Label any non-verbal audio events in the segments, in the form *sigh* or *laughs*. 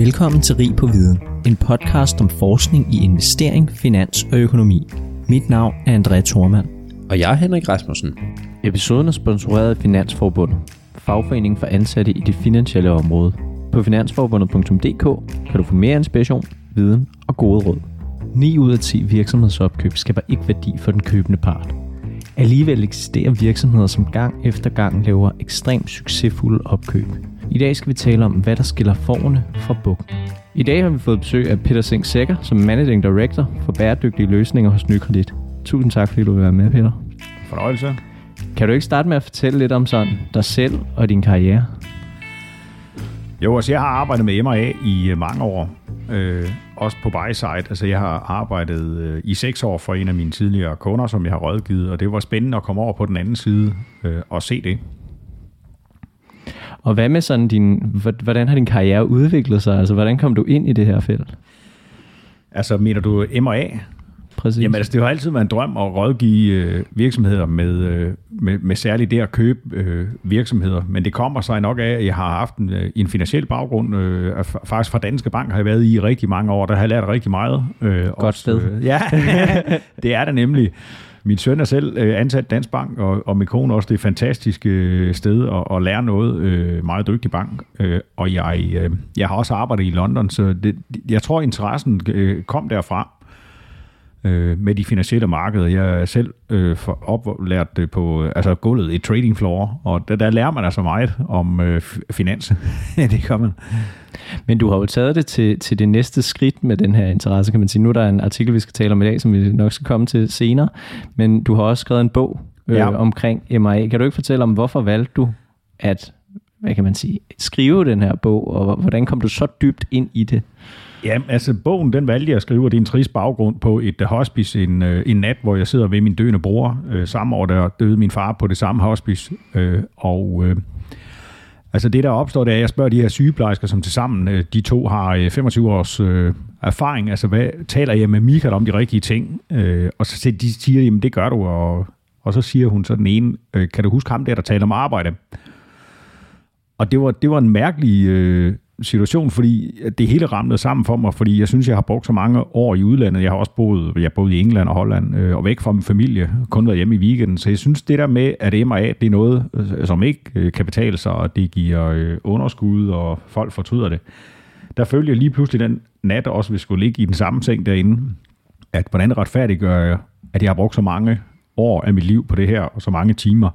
Velkommen til Rig på Viden, en podcast om forskning i investering, finans og økonomi. Mit navn er André Thormand. Og jeg er Henrik Rasmussen. Episoden er sponsoreret af Finansforbundet, fagforeningen for ansatte i det finansielle område. På finansforbundet.dk kan du få mere inspiration, viden og gode råd. 9 ud af 10 virksomhedsopkøb skaber ikke værdi for den købende part. Alligevel eksisterer virksomheder, som gang efter gang laver ekstremt succesfulde opkøb. I dag skal vi tale om, hvad der skiller forne fra bukken. I dag har vi fået besøg af Peter Singh Sækker som Managing Director for bæredygtige løsninger hos Nykredit. Tusind tak, fordi du vil være med, Peter. Fornøjelse. Kan du ikke starte med at fortælle lidt om sådan dig selv og din karriere? Jo, altså jeg har arbejdet med M&A i øh, mange år. Øh, også på buy side. Altså jeg har arbejdet øh, i seks år for en af mine tidligere kunder, som jeg har rådgivet, og det var spændende at komme over på den anden side øh, og se det. Og hvad med sådan din, hvordan har din karriere udviklet sig? Altså, hvordan kom du ind i det her felt? Altså, mener du M&A? Præcis. Jamen, altså, det har altid været en drøm at rådgive øh, virksomheder med, øh, med, med særligt det at købe øh, virksomheder. Men det kommer sig nok af, at jeg har haft en, øh, en finansiel baggrund. Øh, faktisk fra Danske Bank har jeg været i rigtig mange år. Der har jeg lært rigtig meget. Øh, Godt også, sted. Øh, ja, *laughs* det er det nemlig. Min søn er selv øh, ansat Dansk Bank, og, og min kone også. Det er et fantastisk øh, sted at, at lære noget. Øh, meget dygtig bank. Øh, og jeg, øh, jeg har også arbejdet i London, så det, jeg tror, interessen øh, kom derfra øh, med de finansielle markeder. Jeg er selv øh, oplært det på altså gulvet i trading floor, og der, der lærer man altså meget om øh, finans. *laughs* det gør man. Men du har jo taget det til, til det næste skridt med den her interesse, kan man sige. Nu er der en artikel, vi skal tale om i dag, som vi nok skal komme til senere, men du har også skrevet en bog øh, ja. omkring MRA. Kan du ikke fortælle om, hvorfor valgte du at hvad kan man sige, skrive den her bog, og hvordan kom du så dybt ind i det? Ja, altså bogen, den valgte jeg at skrive, og det er en trist baggrund på et øh, hospice en, øh, en nat, hvor jeg sidder ved min døende bror. Øh, samme år, der døde min far på det samme hospice. Øh, og øh, altså det, der opstår, det er, at jeg spørger de her sygeplejersker, som til sammen, øh, de to har øh, 25 års øh, erfaring. Altså, hvad taler jeg med Michael om de rigtige ting? Øh, og så de siger, jamen det gør du, og, og så siger hun så den ene, øh, kan du huske ham der, der taler om arbejde? Og det var, det var en mærkelig... Øh, situation, fordi det hele ramlede sammen for mig, fordi jeg synes, jeg har brugt så mange år i udlandet. Jeg har også boet, jeg boet i England og Holland, øh, og væk fra min familie, kun været hjemme i weekenden. Så jeg synes, det der med, at M&A, det er noget, øh, som ikke øh, kan betale sig, og det giver øh, underskud, og folk fortryder det. Der følger lige pludselig den nat også, vi skulle ligge i den samme seng derinde, at hvordan retfærdiggør jeg, at jeg har brugt så mange år af mit liv på det her, og så mange timer.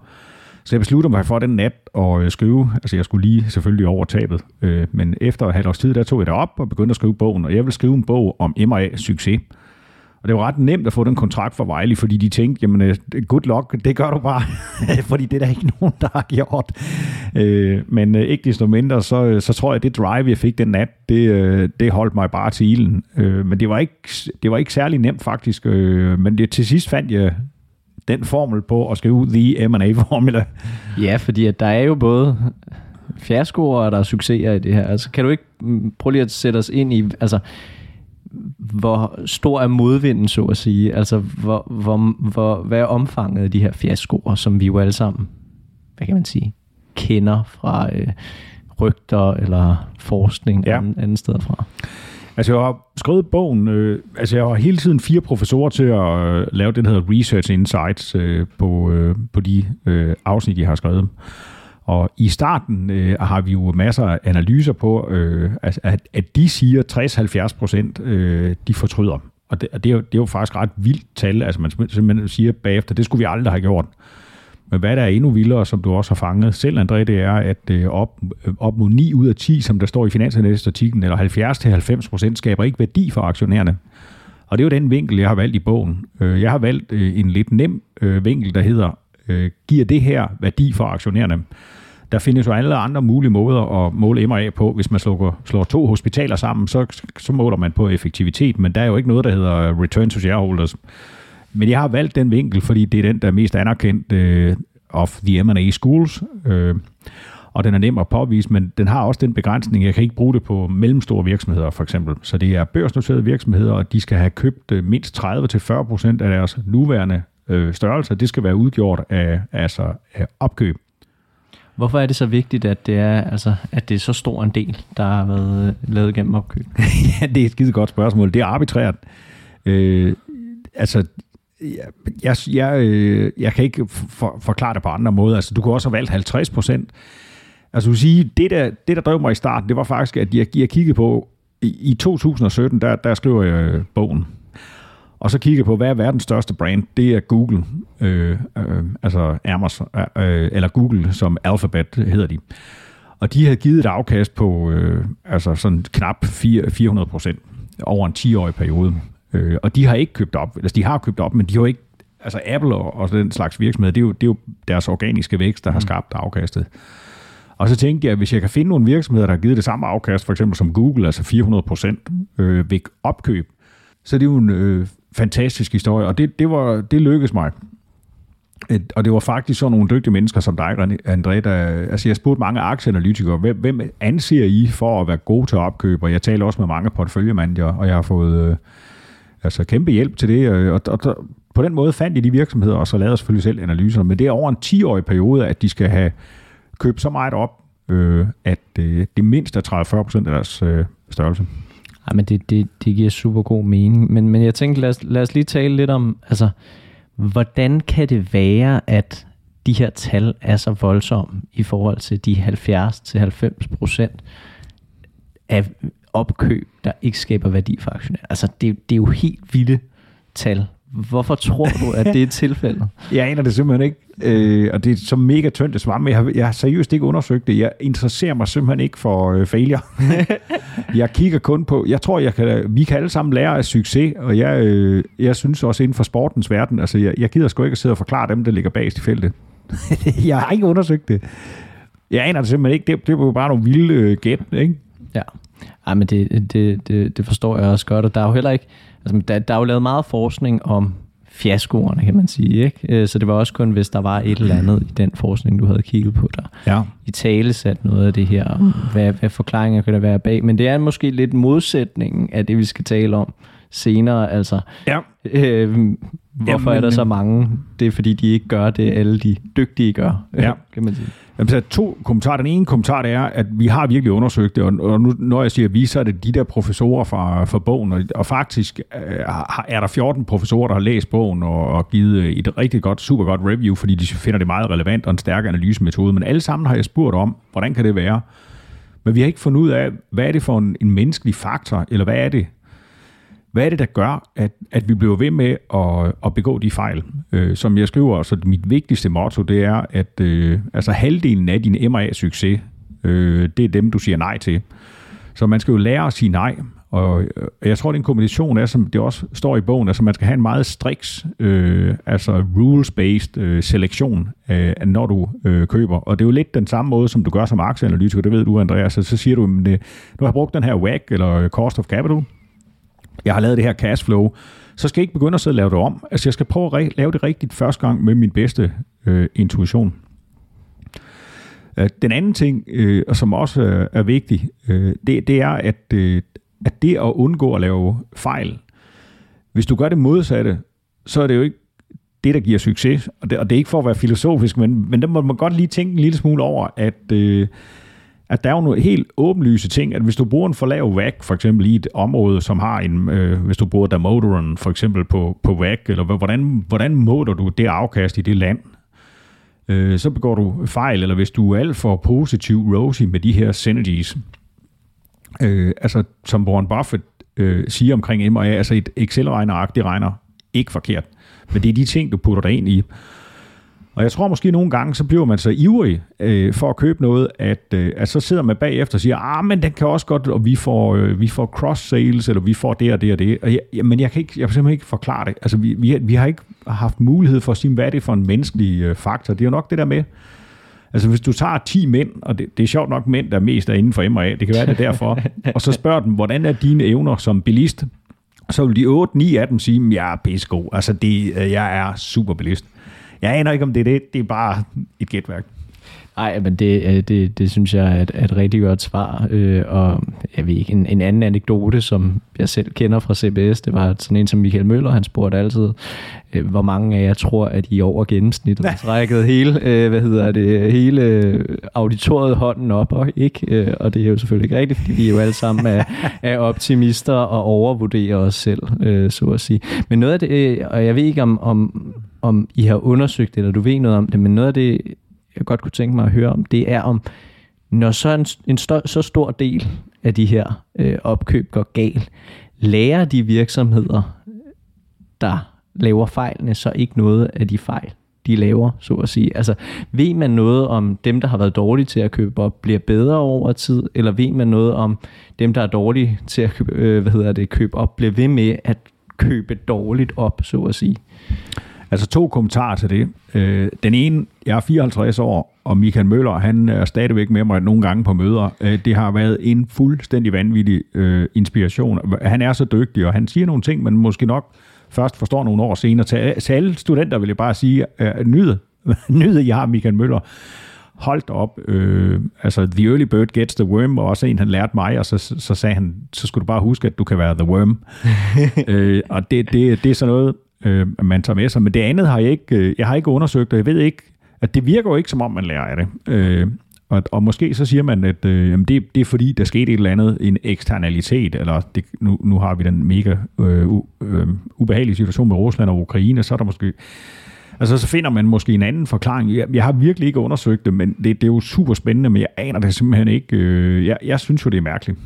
Så jeg besluttede mig for den nat at øh, skrive, altså jeg skulle lige selvfølgelig over tabet, øh, men efter et halvt års tid, der tog jeg det op og begyndte at skrive bogen, og jeg ville skrive en bog om M&A succes. Og det var ret nemt at få den kontrakt for Vejle, fordi de tænkte, jamen øh, good luck, det gør du bare, *laughs* fordi det er der ikke nogen, der har gjort. Øh, men øh, ikke desto mindre, så, øh, så tror jeg, at det drive, jeg fik den nat, det, øh, det holdt mig bare til ilden. Øh, men det var, ikke, det var ikke særlig nemt faktisk, øh, men det, til sidst fandt jeg den formel på at skrive The M&A-formula. Ja, fordi at der er jo både fiaskoer, og der er succeser i det her. Altså, kan du ikke mm, prøve lige at sætte os ind i, altså, hvor stor er modvinden, så at sige? Altså, hvor, hvor, hvor, hvad er omfanget af de her fiaskoer, som vi jo alle sammen, hvad kan man sige, kender fra øh, rygter eller forskning ja. anden, anden steder fra? Altså, jeg har skrevet bogen, øh, altså jeg har hele tiden fire professorer til at øh, lave den hedder Research Insights øh, på, øh, på de øh, afsnit, jeg har skrevet. Og i starten øh, har vi jo masser af analyser på, øh, at, at de siger 60-70 procent, øh, de fortryder. Og det, det, er jo, det er jo faktisk ret vildt tal, altså man simpelthen siger bagefter, det skulle vi aldrig have gjort. Men hvad der er endnu vildere, som du også har fanget selv, André, det er, at øh, op, øh, op mod 9 ud af 10, som der står i Finansanalyst-artiklen, eller 70-90 procent, skaber ikke værdi for aktionærerne. Og det er jo den vinkel, jeg har valgt i bogen. Øh, jeg har valgt en lidt nem vinkel, der hedder, giver det her værdi for aktionærerne? Der findes jo alle andre mulige måder at måle MRA på. Hvis man slår, slår to hospitaler sammen, så, så måler man på effektivitet, men der er jo ikke noget, der hedder return to shareholders. Men jeg har valgt den vinkel, fordi det er den, der er mest anerkendt uh, of the M&A schools. Uh, og den er nem at påvise, men den har også den begrænsning, jeg kan ikke bruge det på mellemstore virksomheder for eksempel. Så det er børsnoterede virksomheder, og de skal have købt uh, mindst 30-40% af deres nuværende uh, størrelse. Det skal være udgjort af, altså, af opkøb. Hvorfor er det så vigtigt, at det er, altså, at det er så stor en del, der har været øh, lavet gennem opkøb? *laughs* ja, det er et skide godt spørgsmål. Det er arbitrært. Øh, altså, jeg, jeg, jeg, øh, jeg kan ikke for, forklare det på andre måder. Altså, du kunne også have valgt 50 procent. Altså, du sige, det der, det der drev mig i starten, det var faktisk, at jeg, jeg kiggede på, i, i 2017, der, der skriver jeg øh, bogen. Og så kigger på, hvad er verdens største brand? Det er Google, øh, øh, altså Amazon, øh, eller Google som Alphabet hedder de. Og de havde givet et afkast på øh, altså sådan knap 400 procent over en 10-årig periode. Øh, og de har ikke købt op, altså de har købt op, men de har ikke, altså Apple og, og den slags virksomheder, det er, jo, det er jo deres organiske vækst, der har mm. skabt afkastet. Og så tænkte jeg, at hvis jeg kan finde nogle virksomheder, der har givet det samme afkast, for eksempel som Google, altså 400 procent øh, ved opkøb, så det er jo en øh, fantastisk historie, og det, det, var, det lykkedes mig. Et, og det var faktisk sådan nogle dygtige mennesker som dig, André, der, altså jeg spurgte mange aktieanalytikere, hvem, hvem anser I for at være gode til at opkøbe? Og jeg taler også med mange porteføljemanager, og jeg har fået øh, altså kæmpe hjælp til det, øh, og, og, og på den måde fandt de de virksomheder, og så lavede selvfølgelig selv analyser, men det er over en 10-årig periode, at de skal have købt så meget op, øh, at øh, det mindst er 30-40% af deres øh, størrelse. Ej, men det, det, det giver super god mening. Men, men jeg tænkte, lad os, lad os lige tale lidt om, altså, hvordan kan det være, at de her tal er så voldsomme i forhold til de 70-90 procent af opkøb, der ikke skaber værdi for aktionærer. Altså, det, det er jo helt vilde tal. Hvorfor tror du, at det er tilfældet? *laughs* jeg aner det simpelthen ikke, øh, og det er så mega tyndt det svar, men jeg har, jeg har seriøst ikke undersøgt det. Jeg interesserer mig simpelthen ikke for øh, failure. *laughs* jeg kigger kun på, jeg tror, jeg kan, vi kan alle sammen lære af succes, og jeg, øh, jeg synes også inden for sportens verden, altså jeg, jeg gider sgu ikke at sidde og forklare dem, der ligger bagest i feltet. *laughs* jeg har ikke undersøgt det. Jeg aner det simpelthen ikke. Det, det er jo bare nogle vilde øh, gæt, ikke? Ja. Ej, men det, det, det, det forstår jeg også godt, og der er jo heller ikke, altså, der, der er jo lavet meget forskning om fiaskoerne, kan man sige. Ikke? Øh, så det var også kun, hvis der var et eller andet i den forskning, du havde kigget på, der ja. i tale sat noget af det her, hvad, hvad forklaringer kan der være bag. Men det er måske lidt modsætningen af det, vi skal tale om senere. Altså, ja. øh, hvorfor Jamen, er der så mange? Det er, fordi de ikke gør det, alle de dygtige gør, ja. *laughs* kan man sige. Jamen, så to kommentarer. Den ene kommentar det er, at vi har virkelig undersøgt det, og, og nu, når jeg siger vi, så er det de der professorer fra, fra bogen, og, og faktisk øh, er der 14 professorer, der har læst bogen og, og givet et rigtig godt, super godt review, fordi de finder det meget relevant og en stærk analysemetode, men alle sammen har jeg spurgt om, hvordan kan det være? Men vi har ikke fundet ud af, hvad er det for en, en menneskelig faktor, eller hvad er det, hvad er det, der gør, at, at vi bliver ved med at, at begå de fejl? Øh, som jeg skriver, så mit vigtigste motto, det er, at øh, altså halvdelen af din MA-succes, øh, det er dem, du siger nej til. Så man skal jo lære at sige nej, og øh, jeg tror, det er en kombination af, som det også står i bogen, altså man skal have en meget striks, øh, altså rules-based øh, selektion, øh, når du øh, køber. Og det er jo lidt den samme måde, som du gør som aktieanalytiker, det ved du, Andreas. Så, så siger du, at øh, nu har jeg brugt den her WAC, eller øh, Cost of Capital, jeg har lavet det her cashflow, så skal jeg ikke begynde at sidde og lave det om. Altså jeg skal prøve at lave det rigtigt første gang med min bedste øh, intuition. Øh, den anden ting, øh, som også øh, er vigtig, øh, det, det er, at, øh, at det at undgå at lave fejl, hvis du gør det modsatte, så er det jo ikke det, der giver succes. Og det, og det er ikke for at være filosofisk, men, men der må man godt lige tænke en lille smule over, at... Øh, at der er jo nogle helt åbenlyse ting, at hvis du bruger en for lav WAC, for eksempel i et område, som har en, øh, hvis du bruger Damodoran for eksempel på, på WAC, eller hvordan, hvordan måler du det afkast i det land, øh, så begår du fejl, eller hvis du er alt for positiv rosy med de her synergies, øh, altså som Warren Buffett øh, siger omkring M&A, altså et Excel-regnerark, det regner ikke forkert, men det er de ting, du putter dig ind i. Og jeg tror måske nogle gange, så bliver man så ivrig øh, for at købe noget, at, øh, at så sidder man bagefter og siger, ah, men den kan også godt, og vi får, øh, vi får cross-sales, eller vi får det og det og det. Og jeg, ja, men jeg kan, ikke, jeg kan simpelthen ikke forklare det. Altså, vi, vi, vi har ikke haft mulighed for at sige, hvad er det for en menneskelig øh, faktor. Det er jo nok det der med, Altså hvis du tager 10 mænd, og det, det er sjovt nok mænd, der er mest er inden for M&A, det kan være det derfor, *laughs* og så spørger dem, hvordan er dine evner som bilist? Så vil de 8-9 af dem sige, jeg er pissegod. Altså det, øh, jeg er super bilist. Jeg aner ikke, om det er det. Det er bare et gætværk. Nej, men det, øh, det, det synes jeg er et, er et rigtig godt svar. Øh, og jeg ved ikke, en, en anden anekdote, som jeg selv kender fra CBS, det var sådan en som Michael Møller, han spurgte altid, øh, hvor mange af jer tror, at I over gennemsnittet har trækket hele, øh, hvad hedder det, hele auditoriet hånden op, og ikke? Øh, og det er jo selvfølgelig ikke rigtigt, fordi vi jo alle sammen er, er *laughs* optimister og overvurderer os selv, øh, så at sige. Men noget af det, øh, og jeg ved ikke om, om, om I har undersøgt det, eller du ved noget om det, men noget af det, jeg godt kunne tænke mig at høre om, det er om, når så en, en stør, så stor del af de her øh, opkøb går galt, lærer de virksomheder, der laver fejlene, så ikke noget af de fejl, de laver, så at sige. Altså, ved man noget om dem, der har været dårlige til at købe op, bliver bedre over tid, eller ved man noget om dem, der er dårlige til at købe, øh, hvad hedder det, købe op, bliver ved med at købe dårligt op, så at sige? Altså to kommentarer til det. Øh, den ene, jeg er 54 år, og Michael Møller, han er stadigvæk med mig nogle gange på møder. Øh, det har været en fuldstændig vanvittig øh, inspiration. Han er så dygtig, og han siger nogle ting, man måske nok først forstår nogle år senere. Til, til alle studenter vil jeg bare sige, øh, nyde, *laughs* nyde, jeg har Michael Møller holdt op, øh, altså The Early Bird Gets the Worm, og også en, han lærte mig, og så, så sagde han, så skulle du bare huske, at du kan være The Worm. *laughs* øh, og det, det, det er sådan noget, øh, man tager med sig. Men det andet har jeg ikke, øh, jeg har ikke undersøgt, og jeg ved ikke, at det virker jo ikke, som om man lærer af det. Øh, og, og måske så siger man, at øh, jamen det, det er fordi, der skete et eller andet, en eksternalitet, eller det, nu, nu har vi den mega øh, u, øh, ubehagelige situation med Rusland og Ukraine, så er der måske... Altså, så finder man måske en anden forklaring. Jeg, jeg har virkelig ikke undersøgt det, men det, det er jo super spændende, men jeg aner det simpelthen ikke. Øh, jeg, jeg synes jo, det er mærkeligt.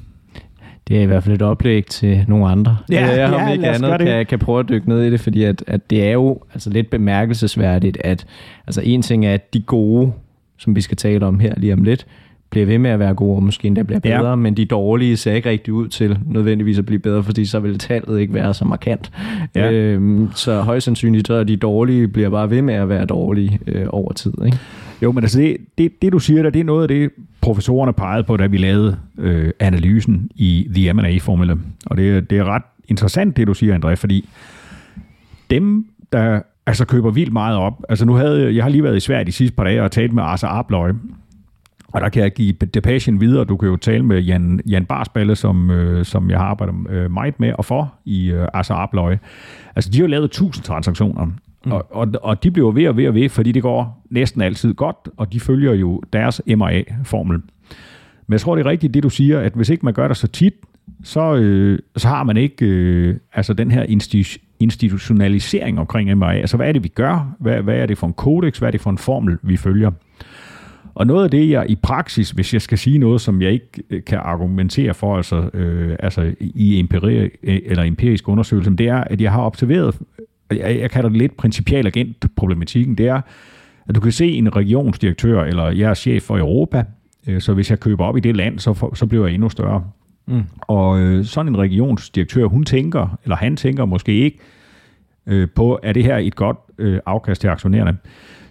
Det er i hvert fald et oplæg til nogle andre. Ja, jeg har ja, ikke lad os andet kan, kan prøve at dykke ned i det, fordi at, at det er jo altså lidt bemærkelsesværdigt, at altså en ting er, at de gode, som vi skal tale om her lige om lidt, bliver ved med at være gode, og måske endda bliver Ja. bedre, men de dårlige ser ikke rigtig ud til nødvendigvis at blive bedre, fordi så vil tallet ikke være så markant. Ja. Øhm, så højst sandsynligt, så er de dårlige bliver bare ved med at være dårlige øh, over tid. Ikke? Jo, men altså det, det, det du siger der, det er noget af det, professorerne pegede på, da vi lavede øh, analysen i The M&A-formula. Og det, det er ret interessant, det du siger, André, fordi dem, der altså køber vildt meget op, altså nu havde jeg har lige været i Sverige de sidste par dage og talt med Arthur Abløj, og der kan jeg give Depression videre. Du kan jo tale med Jan, Jan Barsballe, som, øh, som jeg har arbejdet øh, meget med og for i øh, Arthur Abløj. Altså, de har jo lavet 1000 transaktioner, mm. og, og, og de bliver ved og ved og ved, fordi det går næsten altid godt, og de følger jo deres MRA-formel. Men jeg tror, det er rigtigt, det du siger, at hvis ikke man gør det så tit, så, øh, så har man ikke øh, altså den her institutionalisering omkring MRA. Altså, hvad er det, vi gør? Hvad, hvad er det for en kodex? Hvad er det for en formel, vi følger? Og noget af det, jeg i praksis, hvis jeg skal sige noget, som jeg ikke øh, kan argumentere for, altså, øh, altså i empiri, eller empirisk undersøgelse, det er, at jeg har observeret, jeg, jeg kalder det lidt principial agent-problematikken, det er, at du kan se en regionsdirektør, eller jeg er chef for Europa, øh, så hvis jeg køber op i det land, så, for, så bliver jeg endnu større. Mm. Og øh, sådan en regionsdirektør, hun tænker, eller han tænker måske ikke øh, på, er det her et godt øh, afkast til aktionærerne.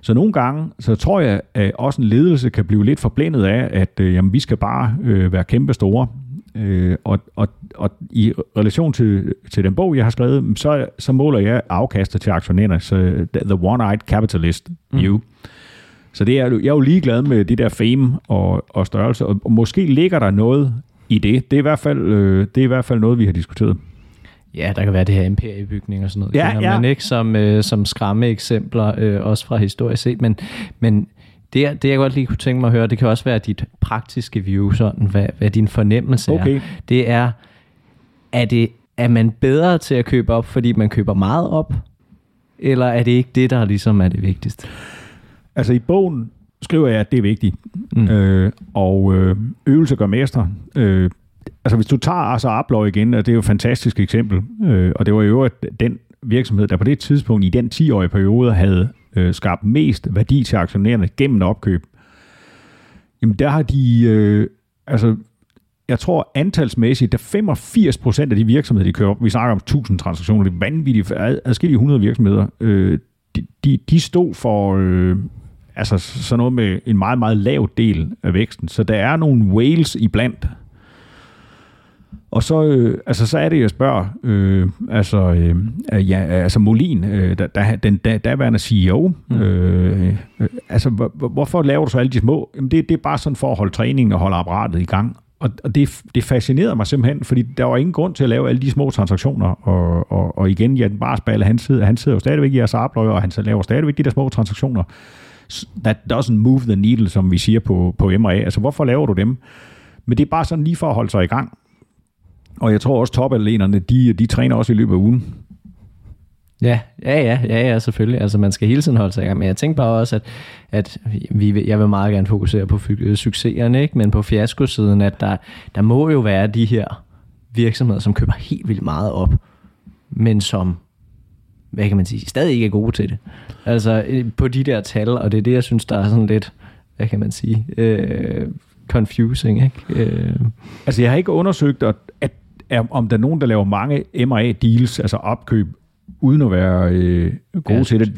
Så nogle gange, så tror jeg, at også en ledelse kan blive lidt forblændet af, at øh, jamen, vi skal bare øh, være kæmpe store. Øh, og, og, og i relation til, til den bog, jeg har skrevet, så, så måler jeg afkastet til aktionærerne, så the one-eyed capitalist view. Mm. Så det er, jeg er jo ligeglad med det der fame og, og størrelse, og, og måske ligger der noget i det. Det er i hvert fald, øh, det er i hvert fald noget, vi har diskuteret. Ja, der kan være det her imperiebygning og sådan noget. Ja, kender ja. man ikke som, øh, som skræmme eksempler, øh, også fra historisk set. Men, men det, det, jeg godt lige kunne tænke mig at høre, det kan også være dit praktiske view, sådan, hvad, hvad din fornemmelse Okay. er. Det er, er, det, er man bedre til at købe op, fordi man køber meget op? Eller er det ikke det, der ligesom er det vigtigste? Altså i bogen skriver jeg, at det er vigtigt. Mm. Øh, og øh, øvelse gør mestre. Øh, altså hvis du tager Arthur Abløj igen, og det er jo et fantastisk eksempel, øh, og det var jo den virksomhed, der på det tidspunkt i den 10-årige periode havde øh, skabt mest værdi til aktionærerne gennem opkøb. Jamen der har de, øh, altså jeg tror antalsmæssigt, der 85 procent af de virksomheder, de kører op, vi snakker om 1000 transaktioner, det er vanvittigt, ad- adskillige 100 virksomheder, øh, de, de, de stod for øh, altså sådan noget med en meget, meget lav del af væksten. Så der er nogle whales iblandt. Og så, øh, altså, så er det, jeg spørger, øh, altså, øh, ja, altså Molin, øh, der, der, den der, daværende CEO, mm. øh, øh, altså, hvor, hvorfor laver du så alle de små? Jamen, det, det er bare sådan for at holde træningen og holde apparatet i gang. Og, og det, det fascinerede mig simpelthen, fordi der var ingen grund til at lave alle de små transaktioner. Og, og, og igen, Jan Barsballe, han sidder, han sidder jo stadigvæk i jeres arbejdsløg, og han laver stadigvæk de der små transaktioner. That doesn't move the needle, som vi siger på, på MRA. Altså, hvorfor laver du dem? Men det er bare sådan lige for at holde sig i gang. Og jeg tror også, topatleterne, de, de træner også i løbet af ugen. Ja, ja, ja, ja, ja, selvfølgelig. Altså, man skal hele tiden holde sig i gang. Men jeg tænker bare også, at, at vi, jeg vil meget gerne fokusere på succeserne, ikke? men på fiaskosiden, at der, der må jo være de her virksomheder, som køber helt vildt meget op, men som, hvad kan man sige, stadig ikke er gode til det. Altså, øh, på de der tal, og det er det, jeg synes, der er sådan lidt, hvad kan man sige, øh, confusing, ikke? Øh. Altså, jeg har ikke undersøgt, at, at, om der er nogen, der laver mange MRA-deals, altså opkøb, uden at være øh, gode ja, til det.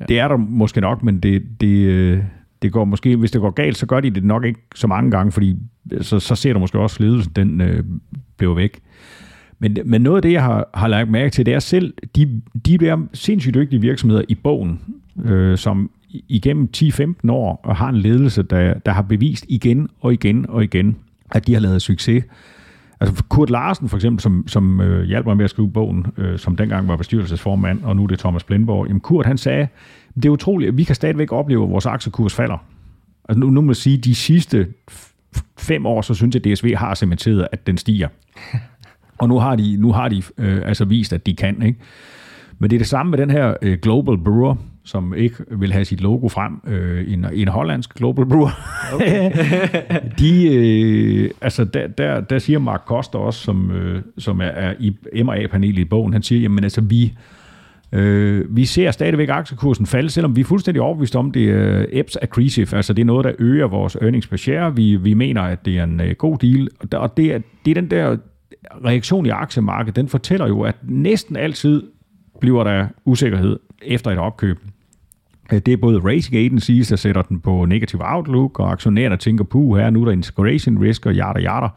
Ja. Det er der måske nok, men det, det, øh, det går måske, hvis det går galt, så gør de det nok ikke så mange gange, fordi så, så ser du måske også, at ledelsen den øh, bliver væk. Men, men noget af det, jeg har, har lagt mærke til, det er selv, de, de bliver sindssygt dygtige virksomheder i bogen, øh, som igennem 10-15 år har en ledelse, der, der har bevist igen og igen og igen, at de har lavet succes. Altså Kurt Larsen for eksempel, som, som øh, hjalp mig med at skrive bogen, øh, som dengang var bestyrelsesformand, og nu er det Thomas Blindborg. Jamen Kurt han sagde, det er utroligt, at vi kan stadigvæk opleve, at vores aktiekurs falder. Altså nu, nu må jeg sige, de sidste fem år, så synes jeg, at DSV har cementeret, at den stiger. *laughs* Og nu har de, nu har de øh, altså vist, at de kan. Ikke? Men det er det samme med den her øh, Global Brewer, som ikke vil have sit logo frem, øh, en, en hollandsk global brewer. Okay. *laughs* de, øh, altså der, der, der siger Mark Koster også, som, øh, som er, er i MRA-panelet i bogen, han siger, jamen altså vi, øh, vi ser stadigvæk aktiekursen falde, selvom vi er fuldstændig overbevist om, det er EPS accretive, altså det er noget, der øger vores earnings per share. Vi, vi mener, at det er en øh, god deal, og det er, det er den der reaktion i aktiemarkedet, den fortæller jo, at næsten altid bliver der usikkerhed efter et opkøb. Øh, det er både Racing agencies, der sætter den på negativ outlook, og aktionærerne tænker, puh, her nu er der integration risk og yada yada.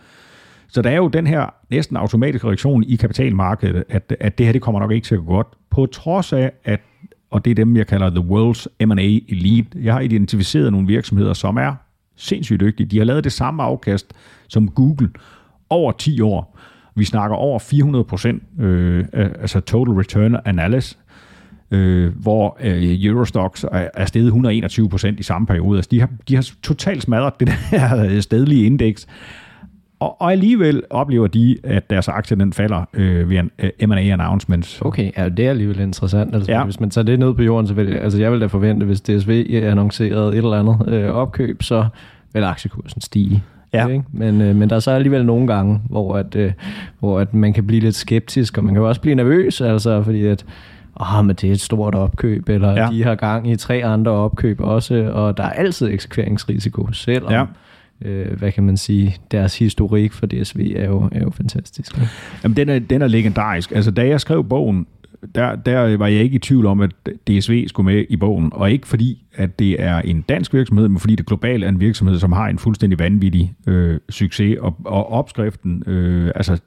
Så der er jo den her næsten automatiske reaktion i kapitalmarkedet, at, at det her det kommer nok ikke til at gå godt, på trods af, at, og det er dem, jeg kalder the world's M&A elite. Jeg har identificeret nogle virksomheder, som er sindssygt dygtige. De har lavet det samme afkast som Google over 10 år. Vi snakker over 400 procent, øh, altså total return analysis, øh, hvor øh, Eurostox er, er steget 121 procent i samme periode. Altså, de, har, de har totalt smadret det der *laughs* stedlige indeks. Og, og alligevel oplever de, at deres aktie den falder øh, ved en uh, M&A announcements. Okay, ja, det er alligevel interessant. Altså, ja. Hvis man tager det ned på jorden, så vil altså, jeg vil da forvente, hvis DSV annoncerede et eller andet øh, opkøb, så vil aktiekursen stige. Ja. Ikke? Men, øh, men der er så alligevel nogle gange, hvor, at, øh, hvor at man kan blive lidt skeptisk, og man kan også blive nervøs, altså, fordi at åh, men det er et stort opkøb, eller ja. de har gang i tre andre opkøb også, og der er altid eksekveringsrisiko, selvom ja. øh, hvad kan man sige, deres historik for DSV er jo, er jo fantastisk. Ja. Jamen, den er, den er legendarisk. Altså, da jeg skrev bogen, der, der var jeg ikke i tvivl om, at DSV skulle med i bogen, og ikke fordi, at det er en dansk virksomhed, men fordi det globalt er en virksomhed, som har en fuldstændig vanvittig øh, succes, og, og opskriften, øh, altså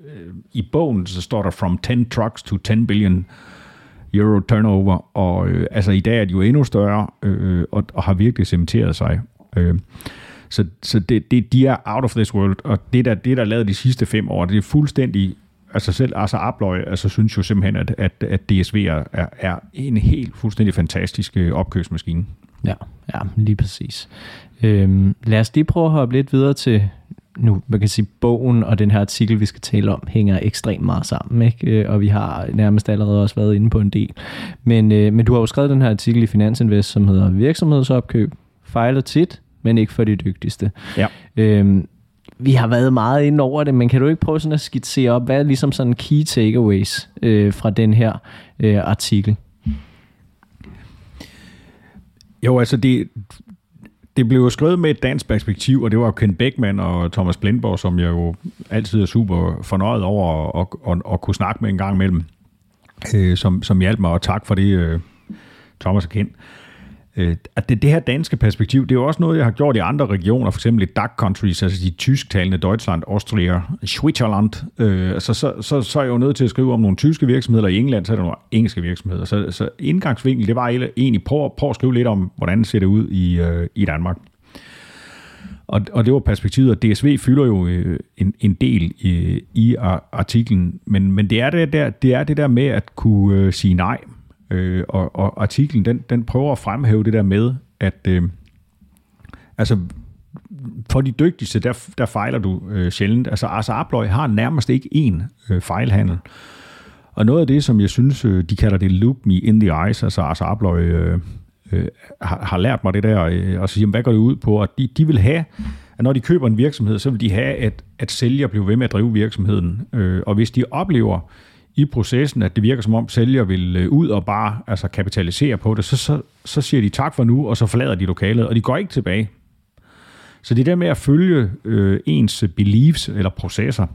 øh, i bogen, så står der from 10 trucks to 10 billion euro turnover, og øh, altså i dag er de jo endnu større, øh, og, og har virkelig cementeret sig. Øh, så så det, det, de er out of this world, og det der, det, der er lavet de sidste fem år, det er fuldstændig altså selv altså Abløj, altså synes jo simpelthen, at, at, at DSV er, er en helt fuldstændig fantastisk øh, opkøbsmaskine. Ja, ja, lige præcis. Øhm, lad os lige prøve at hoppe lidt videre til nu, man kan sige, bogen og den her artikel, vi skal tale om, hænger ekstremt meget sammen, ikke? Øh, og vi har nærmest allerede også været inde på en del. Men, øh, men du har jo skrevet den her artikel i Finansinvest, som hedder Virksomhedsopkøb, fejler tit, men ikke for de dygtigste. Ja. Øhm, vi har været meget inde over det, men kan du ikke prøve sådan at skitsere op, hvad er ligesom sådan key takeaways øh, fra den her øh, artikel? Jo, altså det, det blev jo skrevet med et dansk perspektiv, og det var Ken Beckmann og Thomas Blindborg, som jeg jo altid er super fornøjet over at, at, at, at kunne snakke med en gang imellem, øh, som, som hjalp mig, og tak for det, øh, Thomas og Ken. øh, Øh, at det, det her danske perspektiv, det er jo også noget, jeg har gjort i andre regioner, for eksempel i DAC countries, altså de tysktalende Deutschland, Austria, Switzerland. Øh, så, så, så, så er jeg jo nødt til at skrive om nogle tyske virksomheder, og i England så er der nogle engelske virksomheder. Så, så indgangsvinkel, det var egentlig på, prøve at skrive lidt om, hvordan det ser det ud i, øh, i Danmark. Og, og det var perspektivet, at DSV fylder jo øh, en, en del i, i artiklen, men, men det, er det, der, det er det der med at kunne øh, sige nej. Øh, og, og artiklen, den, den prøver at fremhæve det der med, at øh, altså, for de dygtigste, der, der fejler du øh, sjældent. Altså, Ars Abloy har nærmest ikke én øh, fejlhandel. Og noget af det, som jeg synes, øh, de kalder det look me in the eyes, altså Ars Abloy øh, øh, har, har lært mig det der, øh, og så siger, hvad går det ud på? Og de, de vil have, at når de køber en virksomhed, så vil de have, at, at sælger bliver ved med at drive virksomheden. Øh, og hvis de oplever i processen, at det virker som om sælger vil øh, ud og bare altså, kapitalisere på det, så, så, så siger de tak for nu, og så forlader de lokalet, og de går ikke tilbage. Så det er der med at følge øh, ens beliefs eller processer.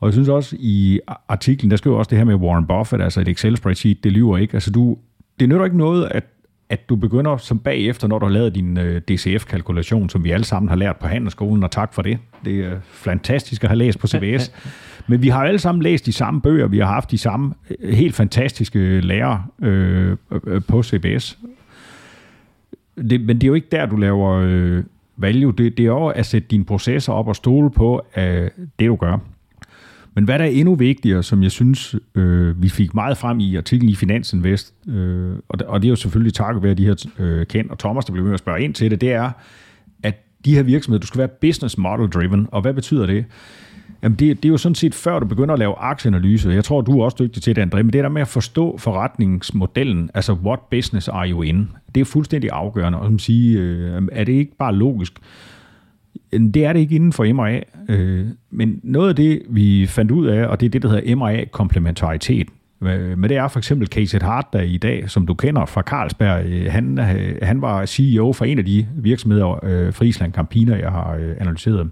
Og jeg synes også i artiklen, der skriver også det her med Warren Buffett, altså et Excel-spreadsheet, det lyver ikke. Altså du, det nytter ikke noget, at at du begynder som bagefter, når du har lavet din øh, DCF-kalkulation, som vi alle sammen har lært på handelsskolen, og tak for det. Det er fantastisk at have læst på CBS. Men vi har alle sammen læst de samme bøger, vi har haft de samme øh, helt fantastiske lærere øh, øh, på CBS. Det, men det er jo ikke der, du laver øh, value. Det, det er jo at sætte dine processer op og stole på øh, det, du gør. Men hvad der er endnu vigtigere, som jeg synes, øh, vi fik meget frem i artiklen i Finansinvest, øh, og, det, og det er jo selvfølgelig takket være de her øh, Ken og Thomas, der blev med at spørge ind til det, det er, at de her virksomheder, du skal være business model driven, og hvad betyder det? Jamen det, det er jo sådan set før du begynder at lave aktieanalyse. Jeg tror, du er også dygtig til det, André, men det der med at forstå forretningsmodellen, altså what business are you in, det er fuldstændig afgørende. Og som sige, øh, er det ikke bare logisk? Det er det ikke inden for MRA, øh, men noget af det, vi fandt ud af, og det er det, der hedder MRA-komplementaritet, men det er for eksempel Casey Hart, der i dag, som du kender fra Carlsberg, øh, han, øh, han var CEO for en af de virksomheder, øh, Friesland Campina, jeg har analyseret.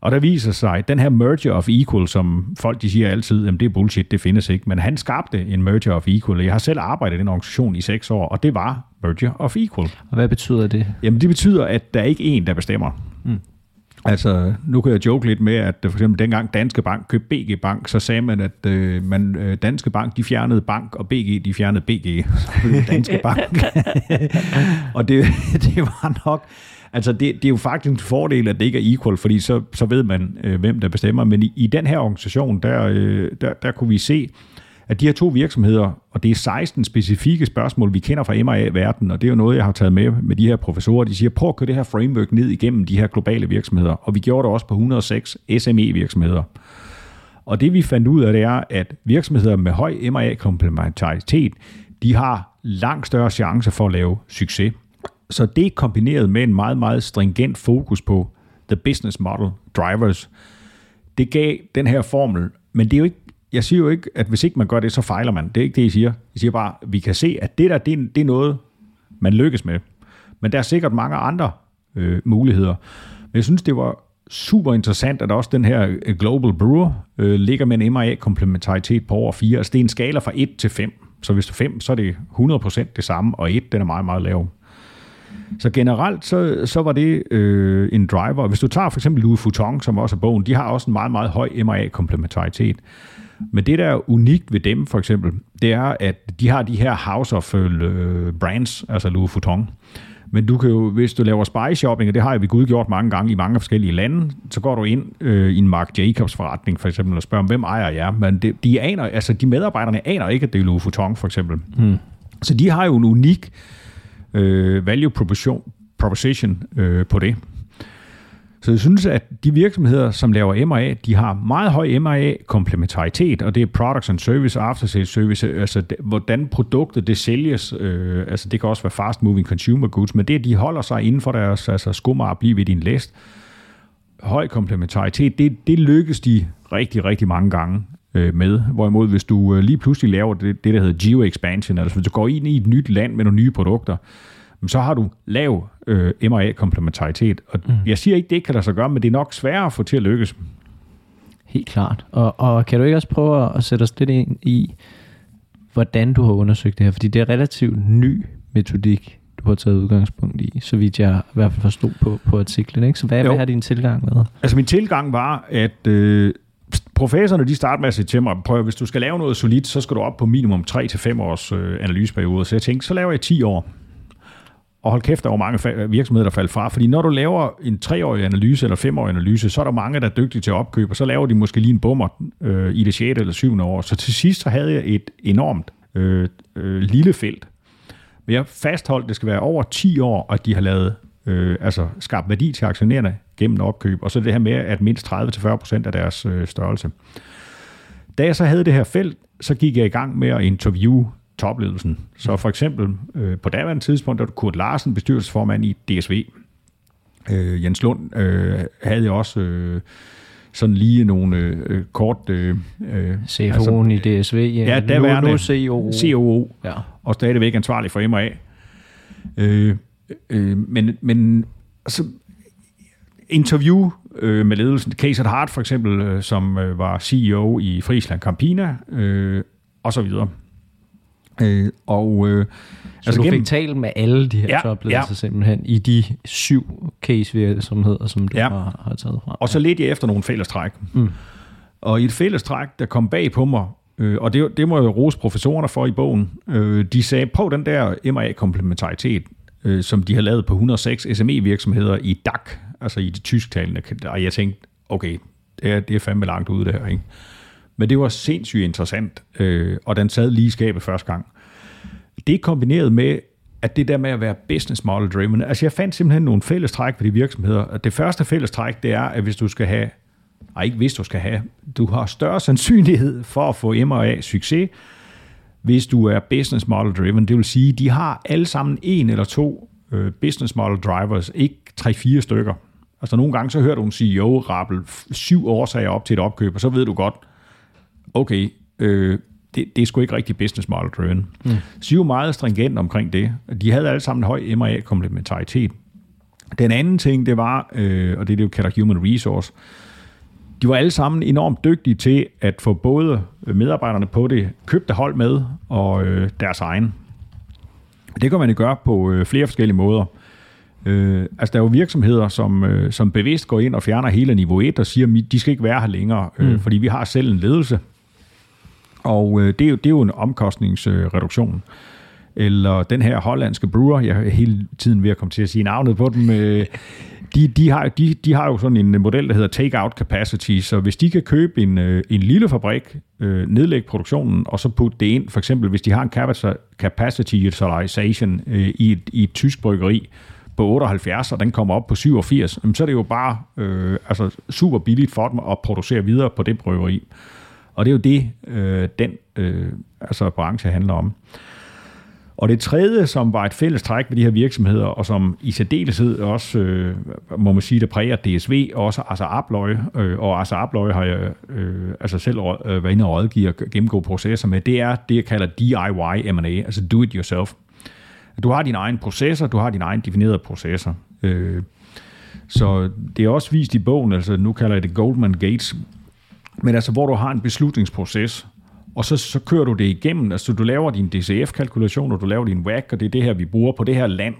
Og der viser sig, den her merger of equal, som folk de siger altid, at det er bullshit, det findes ikke, men han skabte en merger of equal. Jeg har selv arbejdet i den organisation i seks år, og det var merger of equal. Og hvad betyder det? Jamen det betyder, at der er ikke en, der bestemmer. Mm. Altså, nu kan jeg joke lidt med, at for eksempel dengang Danske Bank købte BG Bank, så sagde man, at øh, man, øh, Danske Bank, de fjernede bank, og BG, de fjernede BG. *laughs* Danske Bank. *laughs* og det, *laughs* det var nok Altså, det, det er jo faktisk en fordel, at det ikke er equal, fordi så, så ved man, øh, hvem der bestemmer. Men i, i den her organisation, der, øh, der, der kunne vi se, at de her to virksomheder, og det er 16 specifikke spørgsmål, vi kender fra MRA-verdenen, og det er jo noget, jeg har taget med med de her professorer. De siger, prøv at køre det her framework ned igennem de her globale virksomheder. Og vi gjorde det også på 106 SME-virksomheder. Og det vi fandt ud af, det er, at virksomheder med høj MRA-komplementaritet, de har langt større chance for at lave succes. Så det kombineret med en meget, meget stringent fokus på the business model drivers, det gav den her formel. Men det er jo ikke, jeg siger jo ikke, at hvis ikke man gør det, så fejler man. Det er ikke det, jeg siger. Jeg siger bare, at vi kan se, at det der, det er, det er noget, man lykkes med. Men der er sikkert mange andre øh, muligheder. Men jeg synes, det var super interessant, at også den her øh, Global Brewer øh, ligger med en MRA-komplementaritet på over 4. Altså det er en skala fra 1 til 5. Så hvis det er 5, så er det 100% det samme, og 1, den er meget, meget lav. Så generelt, så, så var det øh, en driver. Hvis du tager for eksempel Louis Vuitton, som også er bogen, de har også en meget, meget høj MRA-komplementaritet. Men det, der er unikt ved dem, for eksempel, det er, at de har de her house of øh, brands, altså Louis Vuitton. Men du kan jo, hvis du laver spy shopping, og det har vi gud gjort mange gange i mange forskellige lande, så går du ind øh, i en Mark Jacobs forretning for eksempel og spørger, hvem ejer jeg? Men det, de, aner, altså, de medarbejderne aner ikke, at det er Louis Vuitton for eksempel. Hmm. Så de har jo en unik øh, øh, value proposition, proposition øh, på det. Så jeg synes, at de virksomheder, som laver MRA, de har meget høj MRA-komplementaritet, og det er products and service, after sales service, altså det, hvordan produktet det sælges, øh, altså det kan også være fast moving consumer goods, men det, at de holder sig inden for deres altså skummer og blive ved din læst, høj komplementaritet, det, det lykkes de rigtig, rigtig mange gange øh, med. Hvorimod, hvis du øh, lige pludselig laver det, det, der hedder geo-expansion, altså hvis du går ind i et nyt land med nogle nye produkter, så har du lav øh, MRA-komplementaritet. Og mm. jeg siger ikke, det ikke kan lade sig gøre, men det er nok sværere at få til at lykkes. Helt klart. Og, og kan du ikke også prøve at sætte os lidt ind i, hvordan du har undersøgt det her? Fordi det er relativt ny metodik, du har taget udgangspunkt i, så vidt jeg i hvert fald forstod på, på artiklen. Ikke? Så hvad, Jo. hvad har din tilgang været? Altså min tilgang var, at øh, professorerne de starter med at sige til mig, prøv hvis du skal lave noget solidt, så skal du op på minimum 3-5 års øh, analyseperiode. Så jeg tænkte, så laver jeg 10 år. Og hold kæft, der var mange virksomheder, der faldt fra. Fordi når du laver en 3-årig analyse eller 5-årig analyse, så er der mange, der er dygtige til at opkøbe, og så laver de måske lige en bummer øh, i det 6. eller 7. år. Så til sidst så havde jeg et enormt øh, øh, lille felt. Men jeg fastholdt, at det skal være over 10 år, at de har lavet øh, altså skabt værdi til aktionærerne gennem opkøb, og så det her med, at mindst 30-40% af deres øh, størrelse. Da jeg så havde det her felt, så gik jeg i gang med at interviewe topledelsen. Så for eksempel øh, på daværende tidspunkt, der var Kurt Larsen, bestyrelsesformand i DSV. Øh, Jens Lund øh, havde også øh, sådan lige nogle øh, kort... Øh, øh, CFO'en i DSV, Ja, nu, daværende nu CEO. COO, Ja. og stadigvæk ansvarlig for MA. Øh, øh, men, men altså, interview øh, med ledelsen. Case at Hart for eksempel, øh, som øh, var CEO i Friesland Campina, øh, og så videre. Øh, og øh, Så altså du fik talt med alle de her Ja, topledelser ja. simpelthen i de syv case-virksomheder, som du Ja. har, har taget fra. Og så ledte jeg efter nogle fællestræk. Mm. Og i et fællestræk, der kom bag på mig, øh, og det, det må jeg rose professorerne for i bogen, øh, de sagde, på den der MA-komplementaritet, øh, som de har lavet på 106 SME-virksomheder i DAC, altså i de tysktalende, og jeg tænkte, okay, det er, det er fandme langt ude det her, ikke? Men det var sindssygt interessant, øh, og den sad lige i skabet første gang. Det kombineret med, at det der med at være business model driven, altså jeg fandt simpelthen nogle fællestræk på de virksomheder. Og Det første fælles træk, det er, at hvis du skal have, nej ikke hvis du skal have, du har større sandsynlighed for at få M&A succes, hvis du er business model driven. Det vil sige, de har alle sammen en eller to øh, business model drivers, ikke tre-fire stykker. Altså nogle gange så hører du en CEO rappel syv årsager op til et opkøb, og så ved du godt, okay, øh, det, det er sgu ikke rigtig business model driven. Mm. Så de er jo meget stringent omkring det. De havde alle sammen en høj M&A-komplementaritet. Den anden ting, det var, øh, og det er det, vi kalder human resource, de var alle sammen enormt dygtige til at få både medarbejderne på det købte hold med, og øh, deres egen. Det kan man jo gøre på øh, flere forskellige måder. Øh, altså der er jo virksomheder, som, øh, som bevidst går ind og fjerner hele niveau 1 og siger, at de skal ikke være her længere, øh, mm. fordi vi har selv en ledelse. Og øh, det, er jo, det er jo en omkostningsreduktion. Eller den her hollandske brewer, jeg er hele tiden ved at komme til at sige navnet på dem, øh, *laughs* de, de, har, de, de har jo sådan en model, der hedder take-out capacity, så hvis de kan købe en, øh, en lille fabrik, øh, nedlægge produktionen, og så putte det ind, for eksempel hvis de har en capacity utilization øh, i, et, i et tysk bryggeri på 78, og den kommer op på 87, så er det jo bare øh, altså super billigt for dem at producere videre på det bryggeri. Og det er jo det, øh, den øh, altså branche handler om. Og det tredje, som var et fælles træk ved de her virksomheder, og som i særdeleshed også, øh, må man sige, der præger DSV, også Assa Abloy, øh, og Assa Abloy har jeg øh, altså selv øh, været inde og rådgive og gennemgå processer med, det er det, jeg kalder DIY M&A, altså do it yourself. Du har dine egne processer, du har dine egne definerede processer. Øh, så det er også vist i bogen, altså nu kalder jeg det Goldman Gates, men altså hvor du har en beslutningsproces, og så, så kører du det igennem, altså du laver din DCF-kalkulation, du laver din WAC, og det er det her, vi bruger på det her land.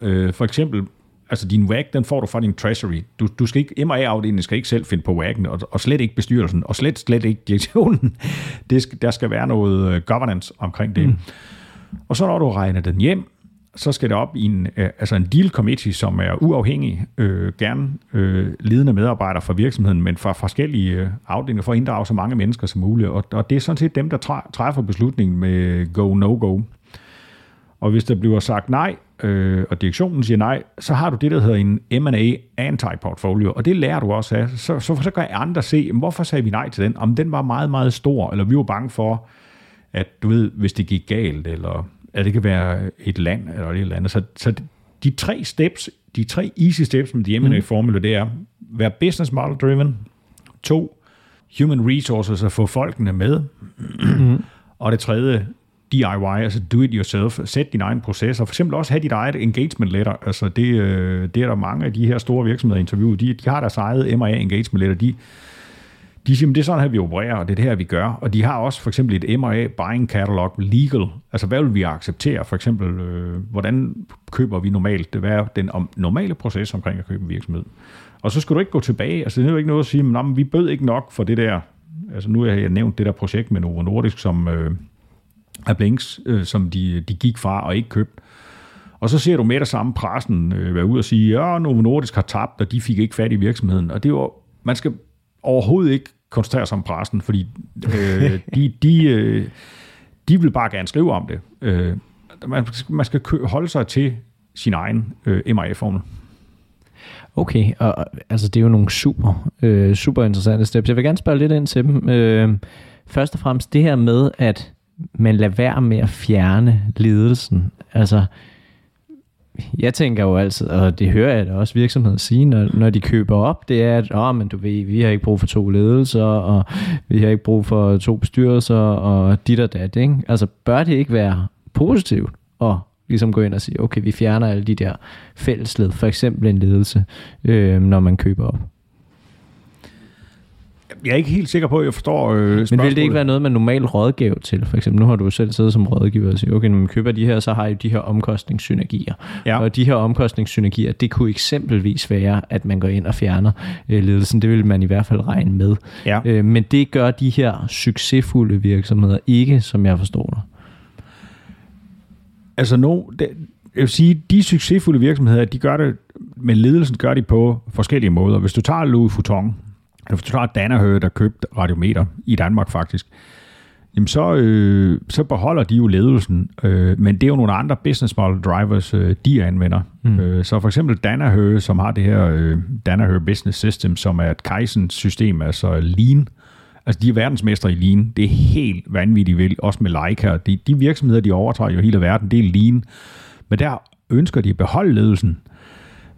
Øh, for eksempel, altså din WAC, den får du fra din treasury. Du, du skal ikke, M&A-afdelingen skal ikke selv finde på WAC'en, og, og slet ikke bestyrelsen, og slet, slet ikke direktionen. Det skal, der skal være noget øh, governance omkring det. Mm. Og så når du regner den hjem, så skal det op i en, øh, altså en deal committee, som er uafhængig, øh, gerne øh, ledende medarbejdere fra virksomheden, men fra forskellige øh, afdelinger for at inddrage så mange mennesker som muligt. Og, og det er sådan set dem, der træffer beslutningen med go-no-go. Og hvis der bliver sagt nej, øh, og direktionen siger nej, så har du det, der hedder en M&A anti-portfolio, og det lærer du også af. Så, så, så kan andre se, hvorfor sagde vi nej til den? Om den var meget, meget stor, eller vi var bange for, at du ved, hvis det gik galt, eller at det kan være et land, eller et eller andet. Så, så de tre steps, de tre easy steps med de M&A-formler, det er, være business model driven, to, human resources, at få folkene med, *clears throat* og det tredje, DIY, altså do it yourself, sæt din egen proces, og for eksempel også have dit eget engagement letter, altså det, øh, det er der mange af de her store virksomheder interviewet, de, de har deres eget M&A engagement letter, de, de siger, at det er sådan her, vi opererer, og det er det her, vi gør. Og de har også for eksempel et MRA buying catalog legal. Altså, hvad vil vi acceptere? For eksempel, øh, hvordan køber vi normalt? Hvad er den om, normale proces omkring at købe en virksomhed? Og så skal du ikke gå tilbage. Altså, det er jo ikke noget at sige, men vi bød ikke nok for det der. Altså, nu har jeg nævnt det der projekt med Novo Nordisk, som øh, er Blinks, øh, som de, de gik fra og ikke købte. Og så ser du med det samme pressen øh, være ud og sige, ja, Novo Nordisk har tabt, og de fik ikke fat i virksomheden. Og det er jo, man skal overhovedet ikke koncentrere sig om pressen, fordi øh, de, de, øh, de vil bare gerne skrive om det. Øh, man, man skal holde sig til sin egen øh, MIA-formel. Okay, og altså det er jo nogle super, øh, super interessante steps. Jeg vil gerne spørge lidt ind til dem. Øh, først og fremmest det her med, at man lader være med at fjerne ledelsen. Altså, jeg tænker jo altid, og det hører jeg da også virksomheder sige, når, når de køber op, det er, at oh, men du ved, vi har ikke brug for to ledelser, og vi har ikke brug for to bestyrelser, og dit og dat. Ikke? Altså bør det ikke være positivt at ligesom gå ind og sige, okay, vi fjerner alle de der fællesled, for eksempel en ledelse, øh, når man køber op? Jeg er ikke helt sikker på, at jeg forstår øh, Men vil det ikke være noget, man normalt rådgiver til? For eksempel, nu har du selv siddet som rådgiver og siger, okay, når man køber de her, så har I de her omkostningssynergier. Ja. Og de her omkostningssynergier, det kunne eksempelvis være, at man går ind og fjerner øh, ledelsen. Det vil man i hvert fald regne med. Ja. Øh, men det gør de her succesfulde virksomheder ikke, som jeg forstår det. Altså nu, det, jeg vil sige, de succesfulde virksomheder, de gør det, men ledelsen gør det på forskellige måder. Hvis du tager Louis Vuitton, du tager Danaher, der købte radiometer i Danmark faktisk, jamen så, øh, så beholder de jo ledelsen, øh, men det er jo nogle andre business model drivers, øh, de anvender. Mm. Øh, så for eksempel Danaher, som har det her øh, Danaher Business System, som er et Kaizen-system, altså Lean, Altså, de er verdensmestre i Lean. Det er helt vanvittigt vel, også med Leica. De, de virksomheder, de overtager jo hele verden, det er Lean. Men der ønsker de at beholde ledelsen.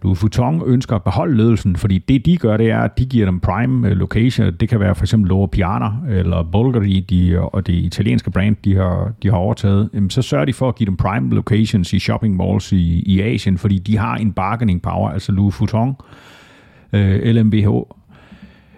Louis Vuitton ønsker at beholde ledelsen, fordi det de gør, det er, at de giver dem prime øh, location. Det kan være for eksempel Loro Piana eller Bulgari, de, og det italienske brand, de har, de har overtaget. Jamen, så sørger de for at give dem prime locations i shopping malls i, i Asien, fordi de har en bargaining power, altså Louis Vuitton, øh, LMBH.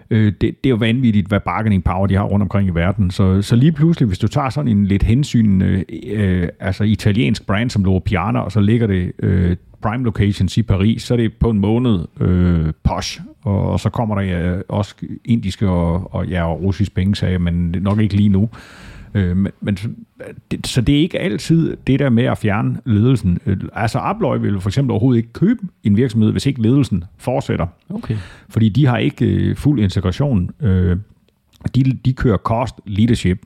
øh, det, det er jo vanvittigt, hvad bargaining power de har rundt omkring i verden. Så, så lige pludselig, hvis du tager sådan en lidt hensyn, øh, øh, altså italiensk brand som Loro Piana, og så ligger det øh, prime locations i Paris, så er det på en måned øh, posh, og, og så kommer der ja, også indiske og, og, ja, og russisk penge, sagde men nok ikke lige nu. Øh, men, men, det, så det er ikke altid det der med at fjerne ledelsen. Øh, altså Abløj vil for eksempel overhovedet ikke købe en virksomhed, hvis ikke ledelsen fortsætter. Okay. Fordi de har ikke øh, fuld integration. Øh, de, de kører cost leadership.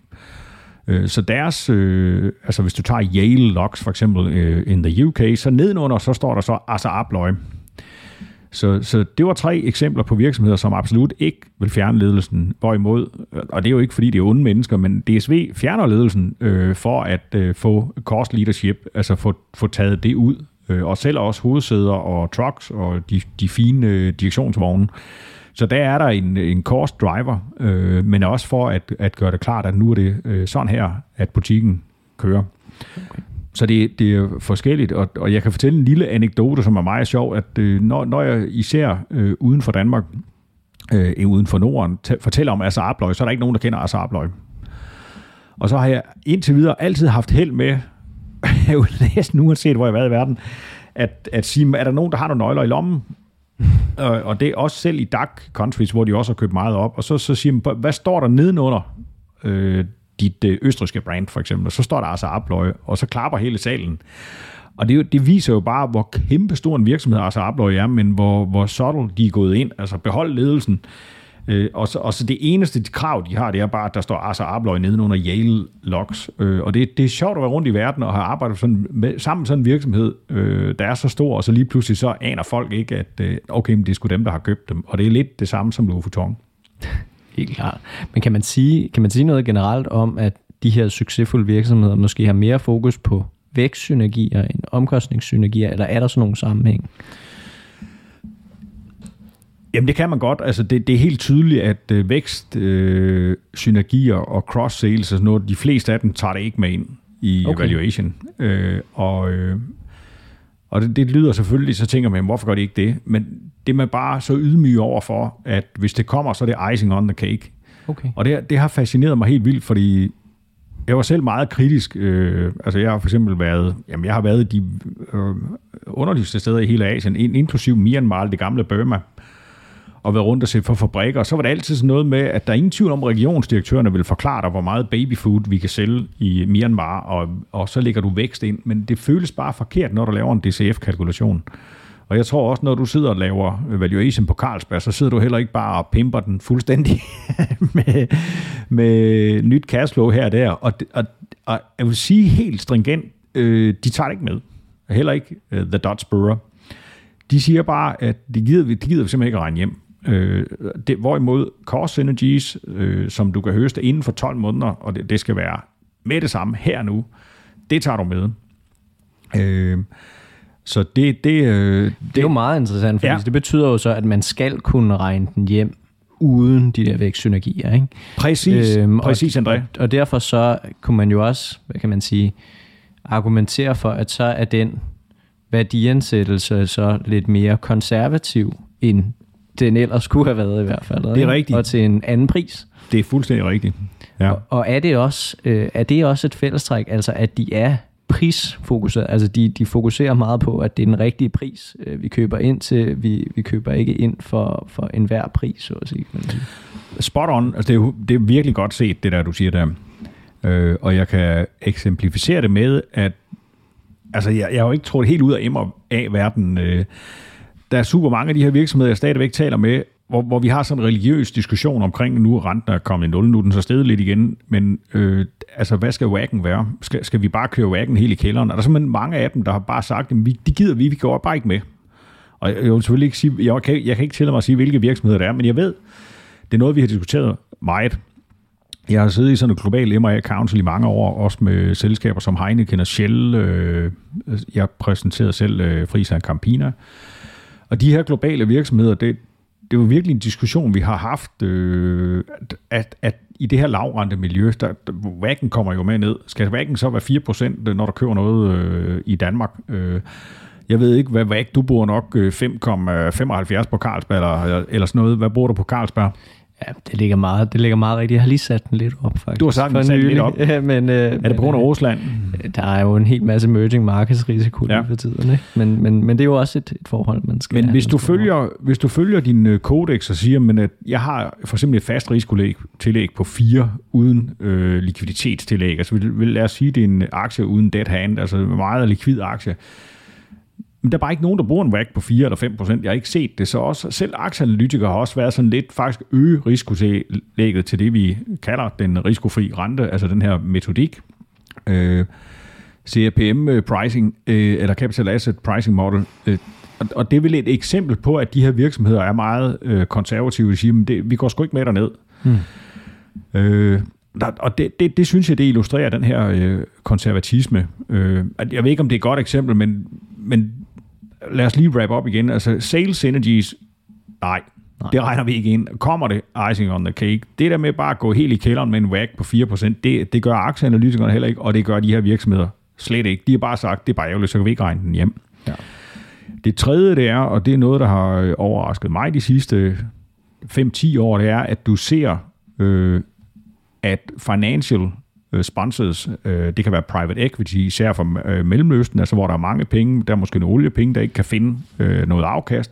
Øh, så deres, øh, altså hvis du tager Yale Locks for eksempel øh, in the UK, så nedenunder så står der så Asa Abloy. Så, så det var tre eksempler på virksomheder, som absolut ikke vil fjerne ledelsen. Hvorimod, og det er jo ikke fordi, det er onde mennesker, men DSV fjerner ledelsen øh, for at øh, få cost leadership, altså få, få taget det ud. Øh, og selv også hovedsæder og trucks og de, de fine øh, direktionsvogne. Så der er der en, en cost driver, øh, men også for at, at gøre det klart, at nu er det øh, sådan her, at butikken kører. Okay. Så det, det er forskelligt, og, og jeg kan fortælle en lille anekdote, som er meget sjov, at øh, når, når jeg især øh, uden for Danmark, øh, uden for Norden, t- fortæller om Asa Abløj, så er der ikke nogen, der kender Asa Abløj. Og så har jeg indtil videre altid haft held med, *laughs* næsten uanset hvor jeg har været i verden, at, at sige, er der nogen, der har nogle nøgler i lommen? Øh, og, og det er også selv i DAC countries, hvor de også har købt meget op. Og så, så siger man, hvad står der nedenunder øh, dit øh, østriske brand, for eksempel? Og så står der altså Abløje, og så klapper hele salen. Og det, det viser jo bare, hvor kæmpe stor en virksomhed altså Abløje er, men hvor, hvor subtle de er gået ind. Altså behold ledelsen. Øh, Øh, og, så, og så det eneste de krav, de har, det er bare, at der står Arthur Abloy nedenunder Yale Locks. Øh, og det, det er sjovt at være rundt i verden og have arbejdet sådan, med, sammen med sådan en virksomhed, øh, der er så stor, og så lige pludselig så aner folk ikke, at øh, okay, men det er sgu dem, der har købt dem. Og det er lidt det samme som Louis Vuitton. *laughs* Helt klart. Men kan man, sige, kan man sige noget generelt om, at de her succesfulde virksomheder måske har mere fokus på vækstsynergier end omkostningssynergier, eller er der sådan nogle sammenhæng? Jamen det kan man godt. Altså det, det er helt tydeligt, at øh, vækst, øh, synergier og cross-sales, altså noget, de fleste af dem tager det ikke med ind i okay. evaluation. Øh, og øh, og det, det lyder selvfølgelig, så tænker man, hvorfor gør de ikke det? Men det er man bare så ydmyg over for, at hvis det kommer, så er det icing on the cake. Okay. Og det, det har fascineret mig helt vildt, fordi jeg var selv meget kritisk. Øh, altså jeg har for eksempel været, jamen jeg har været de øh, underligste steder i hele Asien, inklusiv Myanmar, det gamle Burma, og været rundt og se for fabrikker. Og så var det altid sådan noget med, at der er ingen tvivl om, at regionsdirektørerne vil forklare dig, hvor meget babyfood vi kan sælge i Myanmar, og, og så lægger du vækst ind. Men det føles bare forkert, når du laver en DCF-kalkulation. Og jeg tror også, når du sidder og laver valuation på Carlsberg, så sidder du heller ikke bare og pimper den fuldstændig *laughs* med, med nyt cashflow her og der. Og, og, og jeg vil sige helt stringent, øh, de tager det ikke med. Heller ikke uh, The Dutch Brewer. De siger bare, at det gider, de gider simpelthen ikke at regne hjem. Øh, det, hvorimod cost synergies, øh, som du kan høste inden for 12 måneder, og det, det skal være med det samme her nu, det tager du med. Øh, så det, det, øh, det, det er jo meget interessant, for Ja. det betyder jo så, at man skal kunne regne den hjem uden de der vækstsynergier. Ikke? Præcis, øhm, præcis André. Og, og derfor så kunne man jo også, hvad kan man sige, argumentere for, at så er den værdiansættelse så lidt mere konservativ, end den ellers kunne have været i hvert fald. er ikke? rigtigt. Og til en anden pris. Det er fuldstændig rigtigt. Ja. Og, og er det også øh, er det også et fællestræk, altså at de er prisfokuseret, altså de, de fokuserer meget på, at det er den rigtige pris, øh, vi køber ind til, vi, vi køber ikke ind for, for enhver pris, så at sige. Spot on. Altså, det, er det er virkelig godt set, det der, du siger der. Øh, og jeg kan eksemplificere det med, at altså, jeg, jeg har jo ikke trådt helt ud af M og A-verden. Øh, der er super mange af de her virksomheder, jeg stadigvæk taler med, hvor, hvor vi har sådan en religiøs diskussion omkring, nu er renten er kommet i nul, nu er den så stedet lidt igen, men øh, altså, hvad skal wagen være? Skal, skal vi bare køre wagen helt i kælderen? Og der simpelthen mange af dem, der har bare sagt, at vi, de gider vi, vi går bare ikke med. Og jeg, jeg vil selvfølgelig ikke sige, jeg kan, jeg kan ikke tillade mig at sige, hvilke virksomheder det er, men jeg ved, det er noget, vi har diskuteret meget. Jeg har siddet i sådan en global M&A Council i mange år, også med selskaber som Heineken og Shell. Øh, Jeg præsenterede selv øh, Frisa Campina. Og de her globale virksomheder, det, det er jo virkelig en diskussion, vi har haft, øh, at, at i det her lavrente miljø, der, der kommer jo med ned. Skal væggen så være 4%, øh, når du køber noget øh, i Danmark? Øh, jeg ved ikke, hvad væg, du bruger nok øh, 5,75 på Carlsberg, eller, eller sådan noget. Hvad bruger du på Carlsberg? Ja, det ligger meget, det ligger meget rigtigt. Jeg har lige sat den lidt op, faktisk. Du har sat den lidt op. *laughs* Ja, men, øh, Er det på grund af Rusland? Der er jo en hel masse emerging markets risiko Ja. lige for tiden, ikke? Men, men, men det er jo også et, et forhold, man skal Men hvis du, følger, hvis du følger din øh, kodex og siger, men at jeg har for eksempel et fast risikotillæg tillæg på 4 uden øh, likviditetstillæg, altså vil, vil, lad os sige, det er en aktie uden dead hand, altså meget likvid aktie, men der er bare ikke nogen, der bruger en WAC på 4 eller 5 procent. Jeg har ikke set det, så også selv aktieanalytikere har også været sådan lidt faktisk øge risikotillægget til det, vi kalder den risikofri rente, altså den her metodik. Øh, CRPM øh, pricing, øh, eller Capital Asset Pricing Model. Øh, og, det er vel et eksempel på, at de her virksomheder er meget øh, konservative. De siger, men det, vi går sgu ikke med derned. Hmm. Øh, der, og det, det, det synes jeg, det illustrerer den her øh, konservatisme. Øh, jeg ved ikke, om det er et godt eksempel, men, men lad os lige wrap op igen. Altså, sales synergies, nej, nej, det regner vi ikke ind. Kommer det icing on the cake? Det der med bare at gå helt i kælderen med en WAC på 4%, det, det gør aktieanalytikerne heller ikke, og det gør de her virksomheder slet ikke. De har bare sagt, det er bare ærgerligt, så kan vi ikke regne den hjem. Ja. Det tredje, det er, og det er noget, der har øh, overrasket mig de sidste 5-10 år, det er, at du ser, øh, at financial Øh, sponsors, øh, det kan være private equity, især fra øh, Mellemøsten, altså hvor der er mange penge, der er måske nogle oliepenge, der ikke kan finde noget afkast,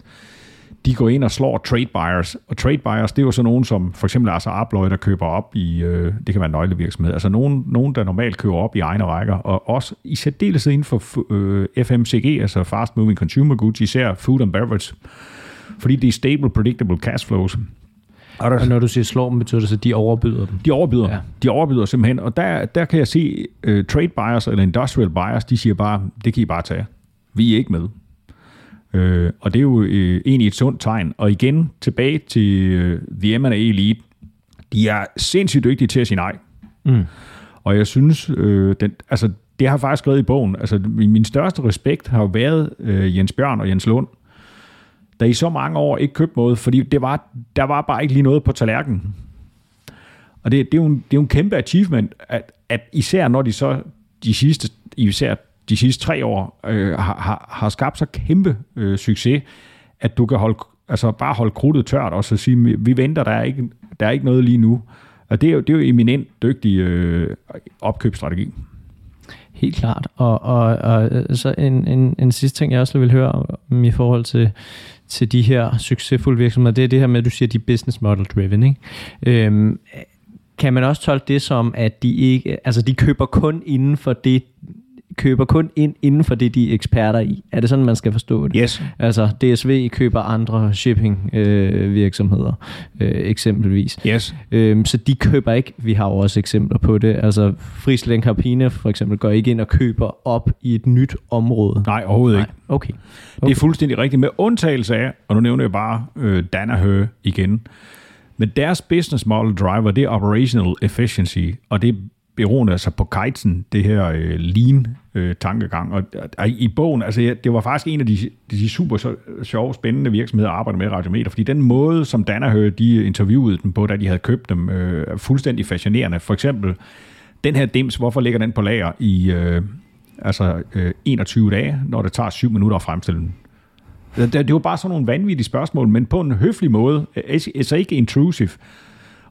de går ind og slår trade buyers. Og trade buyers, det er jo så nogen som for eksempel altså Abloy, der køber op i, det kan være en nøglevirksomhed, altså nogen, nogen, der normalt køber op i egne rækker, og også i særdeleshed inden for FMCG, altså fast moving consumer goods, især food and beverage, fordi det er stable, predictable cash flows. Og når du siger slår dem, betyder det så, at de overbyder dem? de overbyder. Ja. De overbyder simpelthen. Og der, der kan jeg se, uh, trade buyers eller industrial buyers, de siger bare, det kan I bare tage. Vi er ikke med. Uh, og det er jo uh, egentlig et sundt tegn. Og igen, tilbage til uh, The M&A Elite. De er sindssygt dygtige til at sige nej. Mm. Og jeg synes, øh, den, altså, det har jeg faktisk skrevet i bogen. Altså, min, største respekt har jo været øh, Jens Bjørn og Jens Lund, der i så mange år ikke købte noget, fordi det var, der var bare ikke lige noget på tallerkenen. Og det, det, er jo en, det er jo en kæmpe achievement, at, at især når de så de sidste, især de sidste tre år øh, har, har, har skabt så kæmpe øh, succes, at du kan holde altså bare holde krudtet tørt og så sige, vi venter, der er ikke, der er ikke noget lige nu. Og det er jo, det er jo eminent dygtig øh, opkøbsstrategi. Helt klart. Og, og, og så en, en, en sidste ting, jeg også vil høre om i forhold til, til de her succesfulde virksomheder, det er det her med, at du siger, at de er business model driven. Ikke? Øhm, kan man også tolke det som, at de ikke, altså de køber kun inden for det, køber kun ind inden for det, de er eksperter i. Er det sådan, man skal forstå det? Yes. Altså DSV køber andre shipping øh, virksomheder, øh, eksempelvis. Yes. Øhm, så de køber ikke, vi har jo også eksempler på det, altså Friesland Carpina for eksempel går ikke ind og køber op i et nyt område. Nej, overhovedet Nej. ikke. Okay. Okay. Det er fuldstændig rigtigt, med undtagelse af, og nu nævner jeg bare øh, Danaher igen, men deres business model driver, det er operational efficiency, og det er beroende altså på Kaizen, det her øh, øh, tankegang. og, og i bogen, altså ja, det var faktisk en af de, de super sjove, spændende virksomheder at arbejde med radiometer, fordi den måde, som Danaher, de interviewede dem på, da de havde købt dem, øh, er fuldstændig fascinerende. For eksempel, den her dims, hvorfor ligger den på lager i øh, altså, øh, 21 dage, når det tager 7 minutter at fremstille den? Det, det var bare sådan nogle vanvittige spørgsmål, men på en høflig måde, altså ikke intrusive.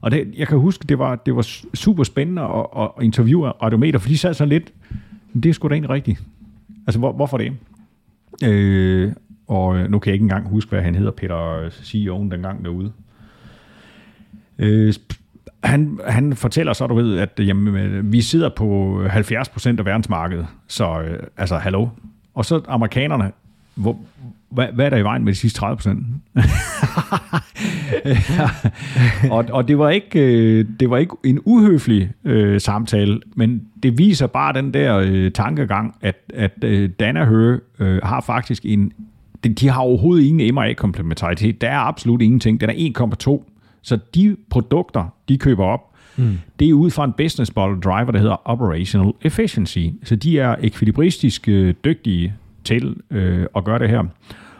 Og det, jeg kan huske, det var, det var super spændende at, at interviewe radiometer, for de sad sådan lidt, det er sgu da egentlig rigtigt. Altså, hvor, hvorfor det? Øh, og øh, nu kan jeg ikke engang huske, hvad han hedder, Peter øh, CEO'en dengang derude. Øh, han, han fortæller så, du ved, at øh, jamen, vi sidder på 70% af verdensmarkedet, så øh, altså, hallo. Og så amerikanerne, hvor, hvad, hvad er der i vejen med de sidste 30 procent? *laughs* og, og det var ikke øh, det var ikke en uhøflig øh, samtale, men det viser bare den der øh, tankegang, at, at øh, Danaher øh, har faktisk en de, de har overhovedet ingen MRA-komplementaritet. Der er absolut ingenting. Den er 1,2. Så de produkter, de køber op, mm. det er ud fra en business model driver, der hedder operational efficiency. Så de er ekvilibristisk øh, dygtige til øh, at gøre det her.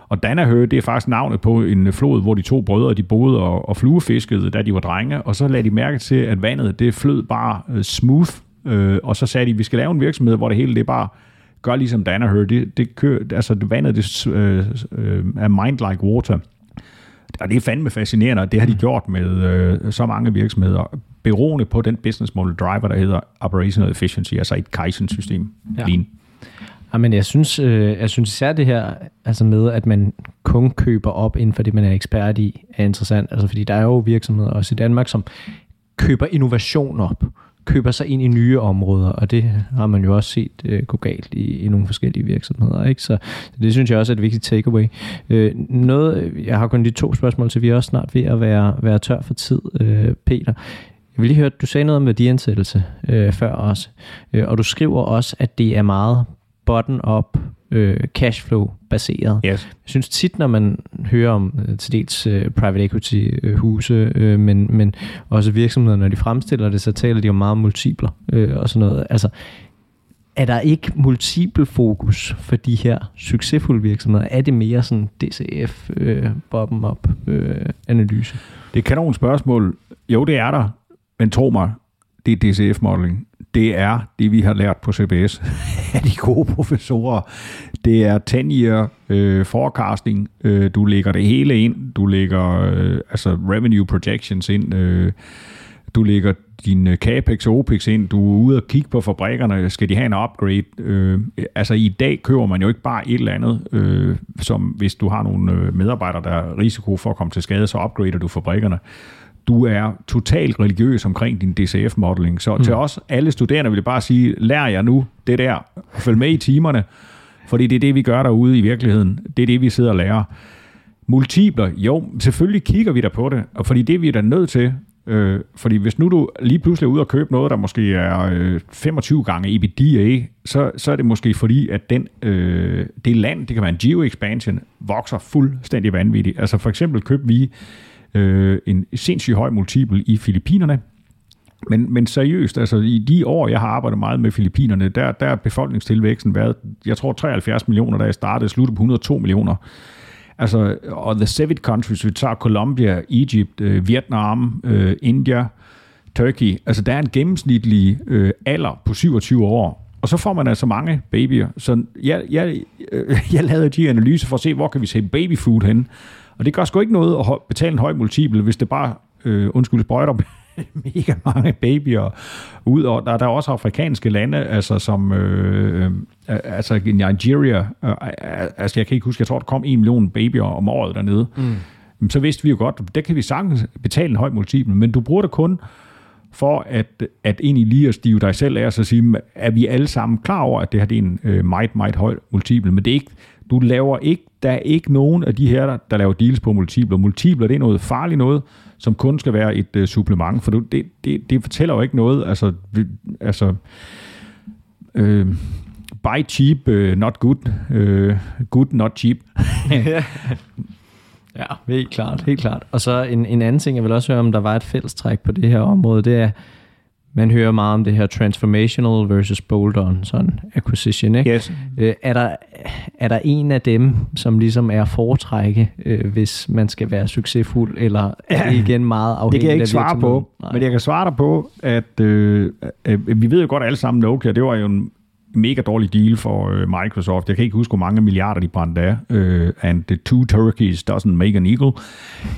Og Danaher, det er faktisk navnet på en flod, hvor de to brødre, de boede og, og fluefiskede, da de var drenge, og så lagde de mærke til, at vandet, det flød bare øh, smooth, øh, og så sagde de, vi skal lave en virksomhed, hvor det hele, det bare gør ligesom Danaher, det, det kører, altså det vandet, det øh, øh, er mind like water. Og det er fandme fascinerende, og det har de gjort med øh, så mange virksomheder, beroende på den business model driver, der hedder operational efficiency, altså et Kaizen-system. Ja. Lean. Ah, Jamen, jeg synes, øh, jeg synes især det her altså med, at man kun køber op inden for det, man er ekspert i, er interessant. Altså, fordi der er jo virksomheder også i Danmark, som køber innovation op, køber sig ind i nye områder, og det har man jo også set øh, gå galt i, i nogle forskellige virksomheder. Ikke? Så det synes jeg også er et vigtigt takeaway. Øh, noget, jeg har kun de to spørgsmål til, vi er også snart ved at være, være tør for tid, øh, Peter. Jeg vil lige høre, du sagde noget om værdiansættelse øh, før også, øh, og du skriver også, at det er meget bottom-up øh, cashflow baseret. Yes. Jeg synes tit, når man hører om øh, til dels øh, private equity øh, huse, øh, men, men også virksomheder, når de fremstiller det, så taler de om meget multipler øh, og sådan noget. Altså, er der ikke multiple fokus for de her succesfulde virksomheder? Er det mere sådan DCF, øh, bottom-up øh, analyse? Det er kanon spørgsmål. Jo, det er der. Men tro mig, det er DCF-modeling det er det, vi har lært på CBS *laughs* af de gode professorer. Det er 10-year øh, forecasting. Øh, du lægger det hele ind. Du lægger øh, altså revenue projections ind. Øh, du lægger din øh, capex og opex ind. Du er ude og kigge på fabrikkerne. Skal de have en upgrade? Øh, altså i dag køber man jo ikke bare et eller andet, øh, som hvis du har nogle øh, medarbejdere, der er risiko for at komme til skade, så upgrader du fabrikkerne du er totalt religiøs omkring din DCF-modeling. Så mm. til os, alle studerende, vil jeg bare sige, lær jer nu det der. Følg med i timerne, fordi det er det, vi gør derude i virkeligheden. Det er det, vi sidder og lærer. Multipler, jo, selvfølgelig kigger vi der på det, og fordi det er vi da nødt til. Øh, fordi hvis nu du lige pludselig er ude og købe noget, der måske er øh, 25 gange EBITDA, så, så er det måske fordi, at den, øh, det land, det kan være en geo-expansion, vokser fuldstændig vanvittigt. Altså for eksempel købte vi øh, en sindssygt høj multiple i Filippinerne. Men, men seriøst, altså i de år, jeg har arbejdet meget med Filippinerne, der, der er befolkningstilvæksten været, jeg tror 73 millioner, da jeg startede, sluttede på 102 millioner. Altså, og the seven countries, vi tager Colombia, Egypt, øh, Vietnam, øh, India, Turkey, altså der er en gennemsnitlig øh, alder på 27 år, og så får man altså mange babyer. Så jeg, jeg, øh, *laughs* jeg lavede de analyser for at se, hvor kan vi se babyfood hen. Og det gør sgu ikke noget at betale en høj multiple, hvis det bare, øh, undskyld, sprøjter *laughs* mega mange babyer ud, og der, der er også afrikanske lande, altså som øh, øh, altså Nigeria, øh, altså jeg kan ikke huske, jeg tror, der kom en million babyer om året dernede. Mm. Så vidste vi jo godt, der kan vi sagtens betale en høj multiple, men du bruger det kun for at, at egentlig lige at stive dig selv af og så sige, er vi alle sammen klar over, at det her det er en øh, meget, meget høj multiple, men det er ikke, du laver ikke, der er ikke nogen af de her, der, der laver deals på multipler. Multipler, det er noget farligt noget, som kun skal være et uh, supplement, for det, det, det fortæller jo ikke noget, altså, vi, altså øh, buy cheap, uh, not good, uh, good, not cheap. *laughs* *laughs* ja, helt klart, helt klart. Og så en, en anden ting, jeg vil også høre, om der var et fællestræk på det her område, det er, man hører meget om det her transformational versus bolt-on sådan acquisition. Ikke? Yes. Øh, er, der, er der en af dem, som ligesom er foretrække, øh, hvis man skal være succesfuld, eller er det *clears throat* igen meget afhængigt Det kan jeg ikke svare på, Nej. men jeg kan svare dig på, at øh, øh, vi ved jo godt alle sammen, Nokia, det var jo en mega dårlig deal for øh, Microsoft. Jeg kan ikke huske, hvor mange milliarder de brændte af. Øh, and the two turkeys doesn't make an eagle.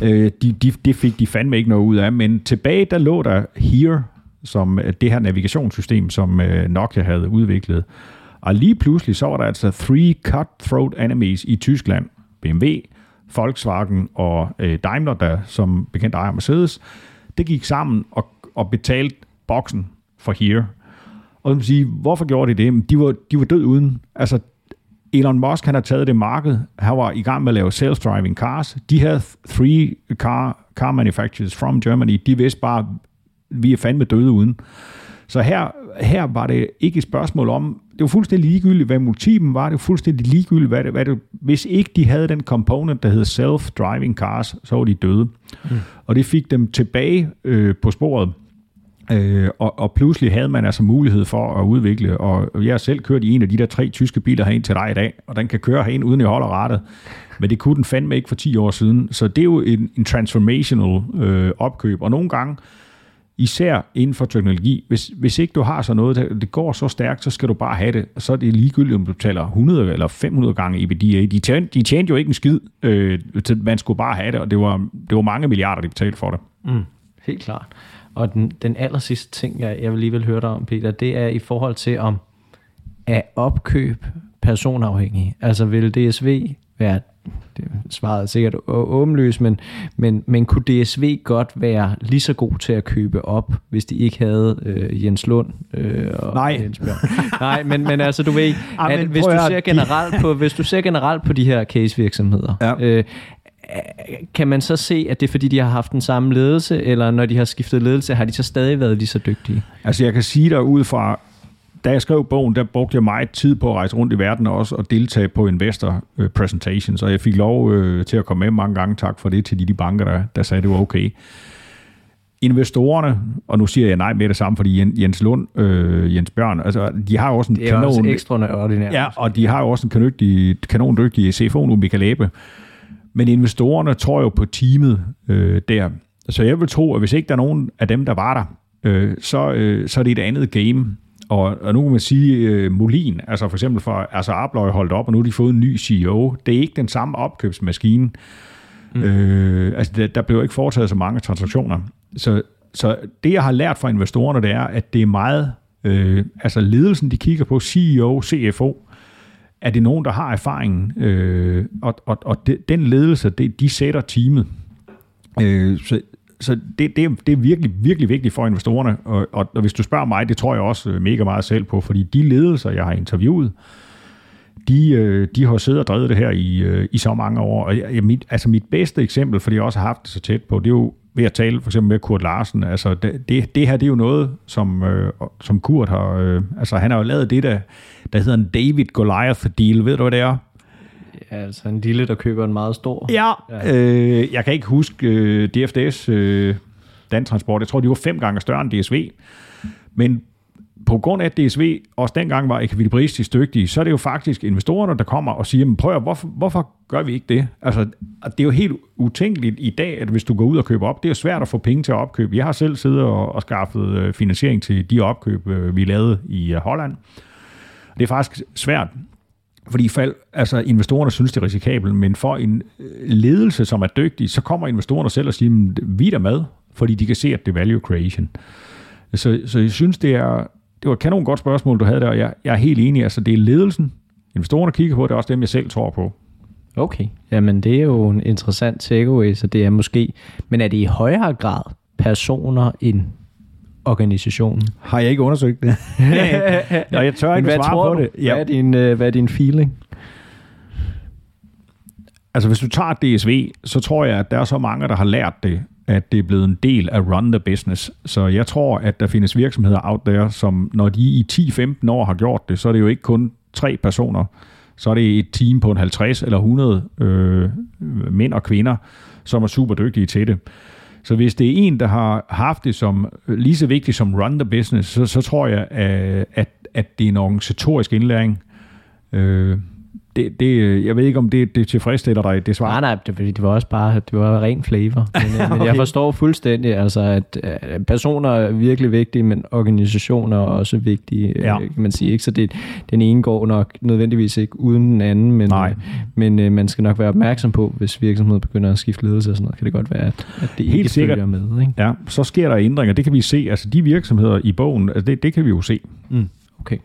Øh, de, de, det fik de fandme ikke noget ud af. Men tilbage, der lå der Here, som øh, det her navigationssystem, som øh, Nokia havde udviklet. Og lige pludselig så var der altså three cutthroat enemies i Tyskland. BMW, Volkswagen og øh, Daimler, der som bekendt ejer Mercedes. Det gik sammen og, og betalte boksen for Here. Og man sige, hvorfor gjorde de det? De var, de var død uden. Altså, Elon Musk han har taget det marked. Han var i gang med at lave self-driving cars. De havde three car, car manufacturers from Germany. De vidste bare, vi er fandme døde uden. Så her, her var det ikke et spørgsmål om, det var fuldstændig ligegyldigt, hvad multiplen var, det var fuldstændig ligegyldigt, hvad det, hvad det, hvis ikke de havde den component, der hed self-driving cars, så var de døde. Mm. Og det fik dem tilbage øh, på sporet. Øh, og, og pludselig havde man altså mulighed for at udvikle, og jeg har selv kørt i en af de der tre tyske biler herind til dig i dag, og den kan køre herind uden jeg holder rettet. Men det kunne den fandme ikke for 10 år siden. Så det er jo en, en transformational øh, opkøb, og nogle gange, især inden for teknologi, hvis, hvis ikke du har så noget, der, det går så stærkt, så skal du bare have det. Så er det ligegyldigt, om du betaler 100 eller 500 gange EBITDA. De tjente, de tjente jo ikke en skid. Øh, man skulle bare have det, og det var, det var mange milliarder, de betalte for det. Mm, helt klart. Og den, den aller sidste ting, jeg, jeg vil lige vil høre dig om, Peter, det er i forhold til om er opkøb personafhængig. Altså vil DSV være det svaret er sikkert åbenløst, men, men, men kunne DSV godt være lige så god til at købe op, hvis de ikke havde øh, Jens Lund øh, og Nej. Jens Bjørn? Nej, men, men altså du ved, *laughs* at, at hvis, du ser generelt på, hvis du ser generelt på de her case-virksomheder, ja. øh, kan man så se, at det er fordi, de har haft den samme ledelse, eller når de har skiftet ledelse, har de så stadig været lige så dygtige? Altså jeg kan sige dig ud fra da jeg skrev bogen, der brugte jeg meget tid på at rejse rundt i verden og også at deltage på investor øh, presentations, og jeg fik lov øh, til at komme med mange gange. Tak for det til de, de banker, der, der sagde, det var okay. Investorerne, og nu siger jeg nej med det samme, fordi Jens Lund, øh, Jens Bjørn, altså, de har også en det er kanon... også ekstraordinært. Ja, og de har jo også en kanondygtig, kanondygtig CFO nu, Michael Abe. Men investorerne tror jo på teamet øh, der. Så jeg vil tro, at hvis ikke der er nogen af dem, der var der, øh, så, øh, så er det et andet game. Og, og nu kan man sige, uh, Molin, altså for eksempel for altså Abløj holdt op, og nu har de fået en ny CEO. Det er ikke den samme opkøbsmaskine. Mm. Øh, altså der, der blev ikke foretaget så mange transaktioner. Så, så det, jeg har lært fra investorerne, det er, at det er meget, øh, altså ledelsen, de kigger på, CEO, CFO, er det nogen, der har erfaringen, øh, og, og, og det, den ledelse, det, de sætter teamet. Øh, så, så det, det, det er virkelig, virkelig vigtigt for investorerne, og, og, og hvis du spørger mig, det tror jeg også øh, mega meget selv på, fordi de ledelser, jeg har interviewet, de, øh, de har siddet og drevet det her i, øh, i så mange år. Og jeg, mit, altså mit bedste eksempel, fordi jeg også har haft det så tæt på, det er jo ved at tale for eksempel med Kurt Larsen. Altså det, det, det her, det er jo noget, som, øh, som Kurt har... Øh, altså han har jo lavet det, der, der hedder en David Goliath deal. Ved du, hvad det er? Ja, altså en lille, der køber en meget stor. Ja, ja. Øh, jeg kan ikke huske øh, DFDS, øh, Dan Transport, jeg tror, de var fem gange større end DSV. Men på grund af, at DSV også dengang var ekvilibristisk dygtige, så er det jo faktisk investorerne, der kommer og siger, men prøv at, hvorfor, hvorfor gør vi ikke det? Altså, det er jo helt utænkeligt i dag, at hvis du går ud og køber op, det er jo svært at få penge til at opkøbe. Jeg har selv siddet og, og skaffet øh, finansiering til de opkøb, øh, vi lavede i øh, Holland. Det er faktisk svært fordi fald, altså investorerne synes, det er risikabelt, men for en øh, ledelse, som er dygtig, så kommer investorerne selv og siger, vi er der med, fordi de kan se, at det er value creation. Så, så jeg synes, det er, det var et kanon godt spørgsmål, du havde der, og jeg, jeg er helt enig, altså det er ledelsen, investorerne kigger på, det er også dem, jeg selv tror på. Okay, jamen det er jo en interessant takeaway, så det er måske, men er det i højere grad personer end organisationen? Har jeg ikke undersøgt det? *laughs* Nå, jeg tør ikke svare på du? det. Ja. Hvad, er din, øh, hvad er din feeling? Altså hvis du tager DSV, så tror jeg, at der er så mange, der har lært det, at det er blevet en del af run the business. Så jeg tror, at der findes virksomheder out there, som når de i 10-15 år har gjort det, så er det jo ikke kun tre personer, så er det et team på en 50 eller 100 øh, mænd og kvinder, som er super dygtige til det. Så hvis det er en, der har haft det som øh, lige så vigtigt som run the business, så, så tror jeg, øh, at, at det er en organisatorisk indlæring. Øh, det, det, jeg ved ikke, om det, det tilfredsstiller dig, det svar. Nej, nej, det, det var også bare det var ren flavor. Men, *laughs* okay. men jeg forstår fuldstændig, altså, at, at personer er virkelig vigtige, men organisationer er også vigtige, ja. kan man sige. Ikke? Så det, den ene går nok nødvendigvis ikke uden den anden, men, nej. men øh, man skal nok være opmærksom på, hvis virksomheden begynder at skifte ledelse og sådan noget, kan det godt være, at, at det Helt ikke sikkert. følger med. Ikke? Ja, så sker der ændringer. Det kan vi se. Altså de virksomheder i bogen, altså det, det kan vi jo se. Mm. Okay.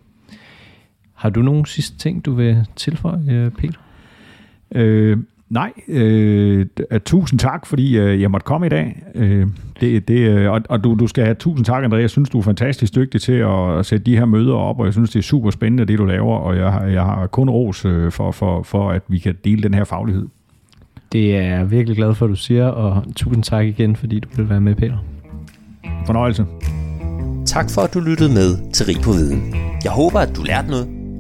Har du nogle sidste ting, du vil tilføje, øh, Peter? Øh, nej, øh, tusind tak, fordi øh, jeg måtte komme i dag. Øh, det, det, øh, og og du, du skal have tusind tak, André. Jeg synes, du er fantastisk dygtig til at, sætte de her møder op, og jeg synes, det er super spændende, det du laver, og jeg, har, jeg har kun ros øh, for, for, for, at vi kan dele den her faglighed. Det er jeg virkelig glad for, at du siger, og tusind tak igen, fordi du vil være med, Peter. Fornøjelse. Tak for, at du lyttede med til Rig på Viden. Jeg håber, at du lærte noget,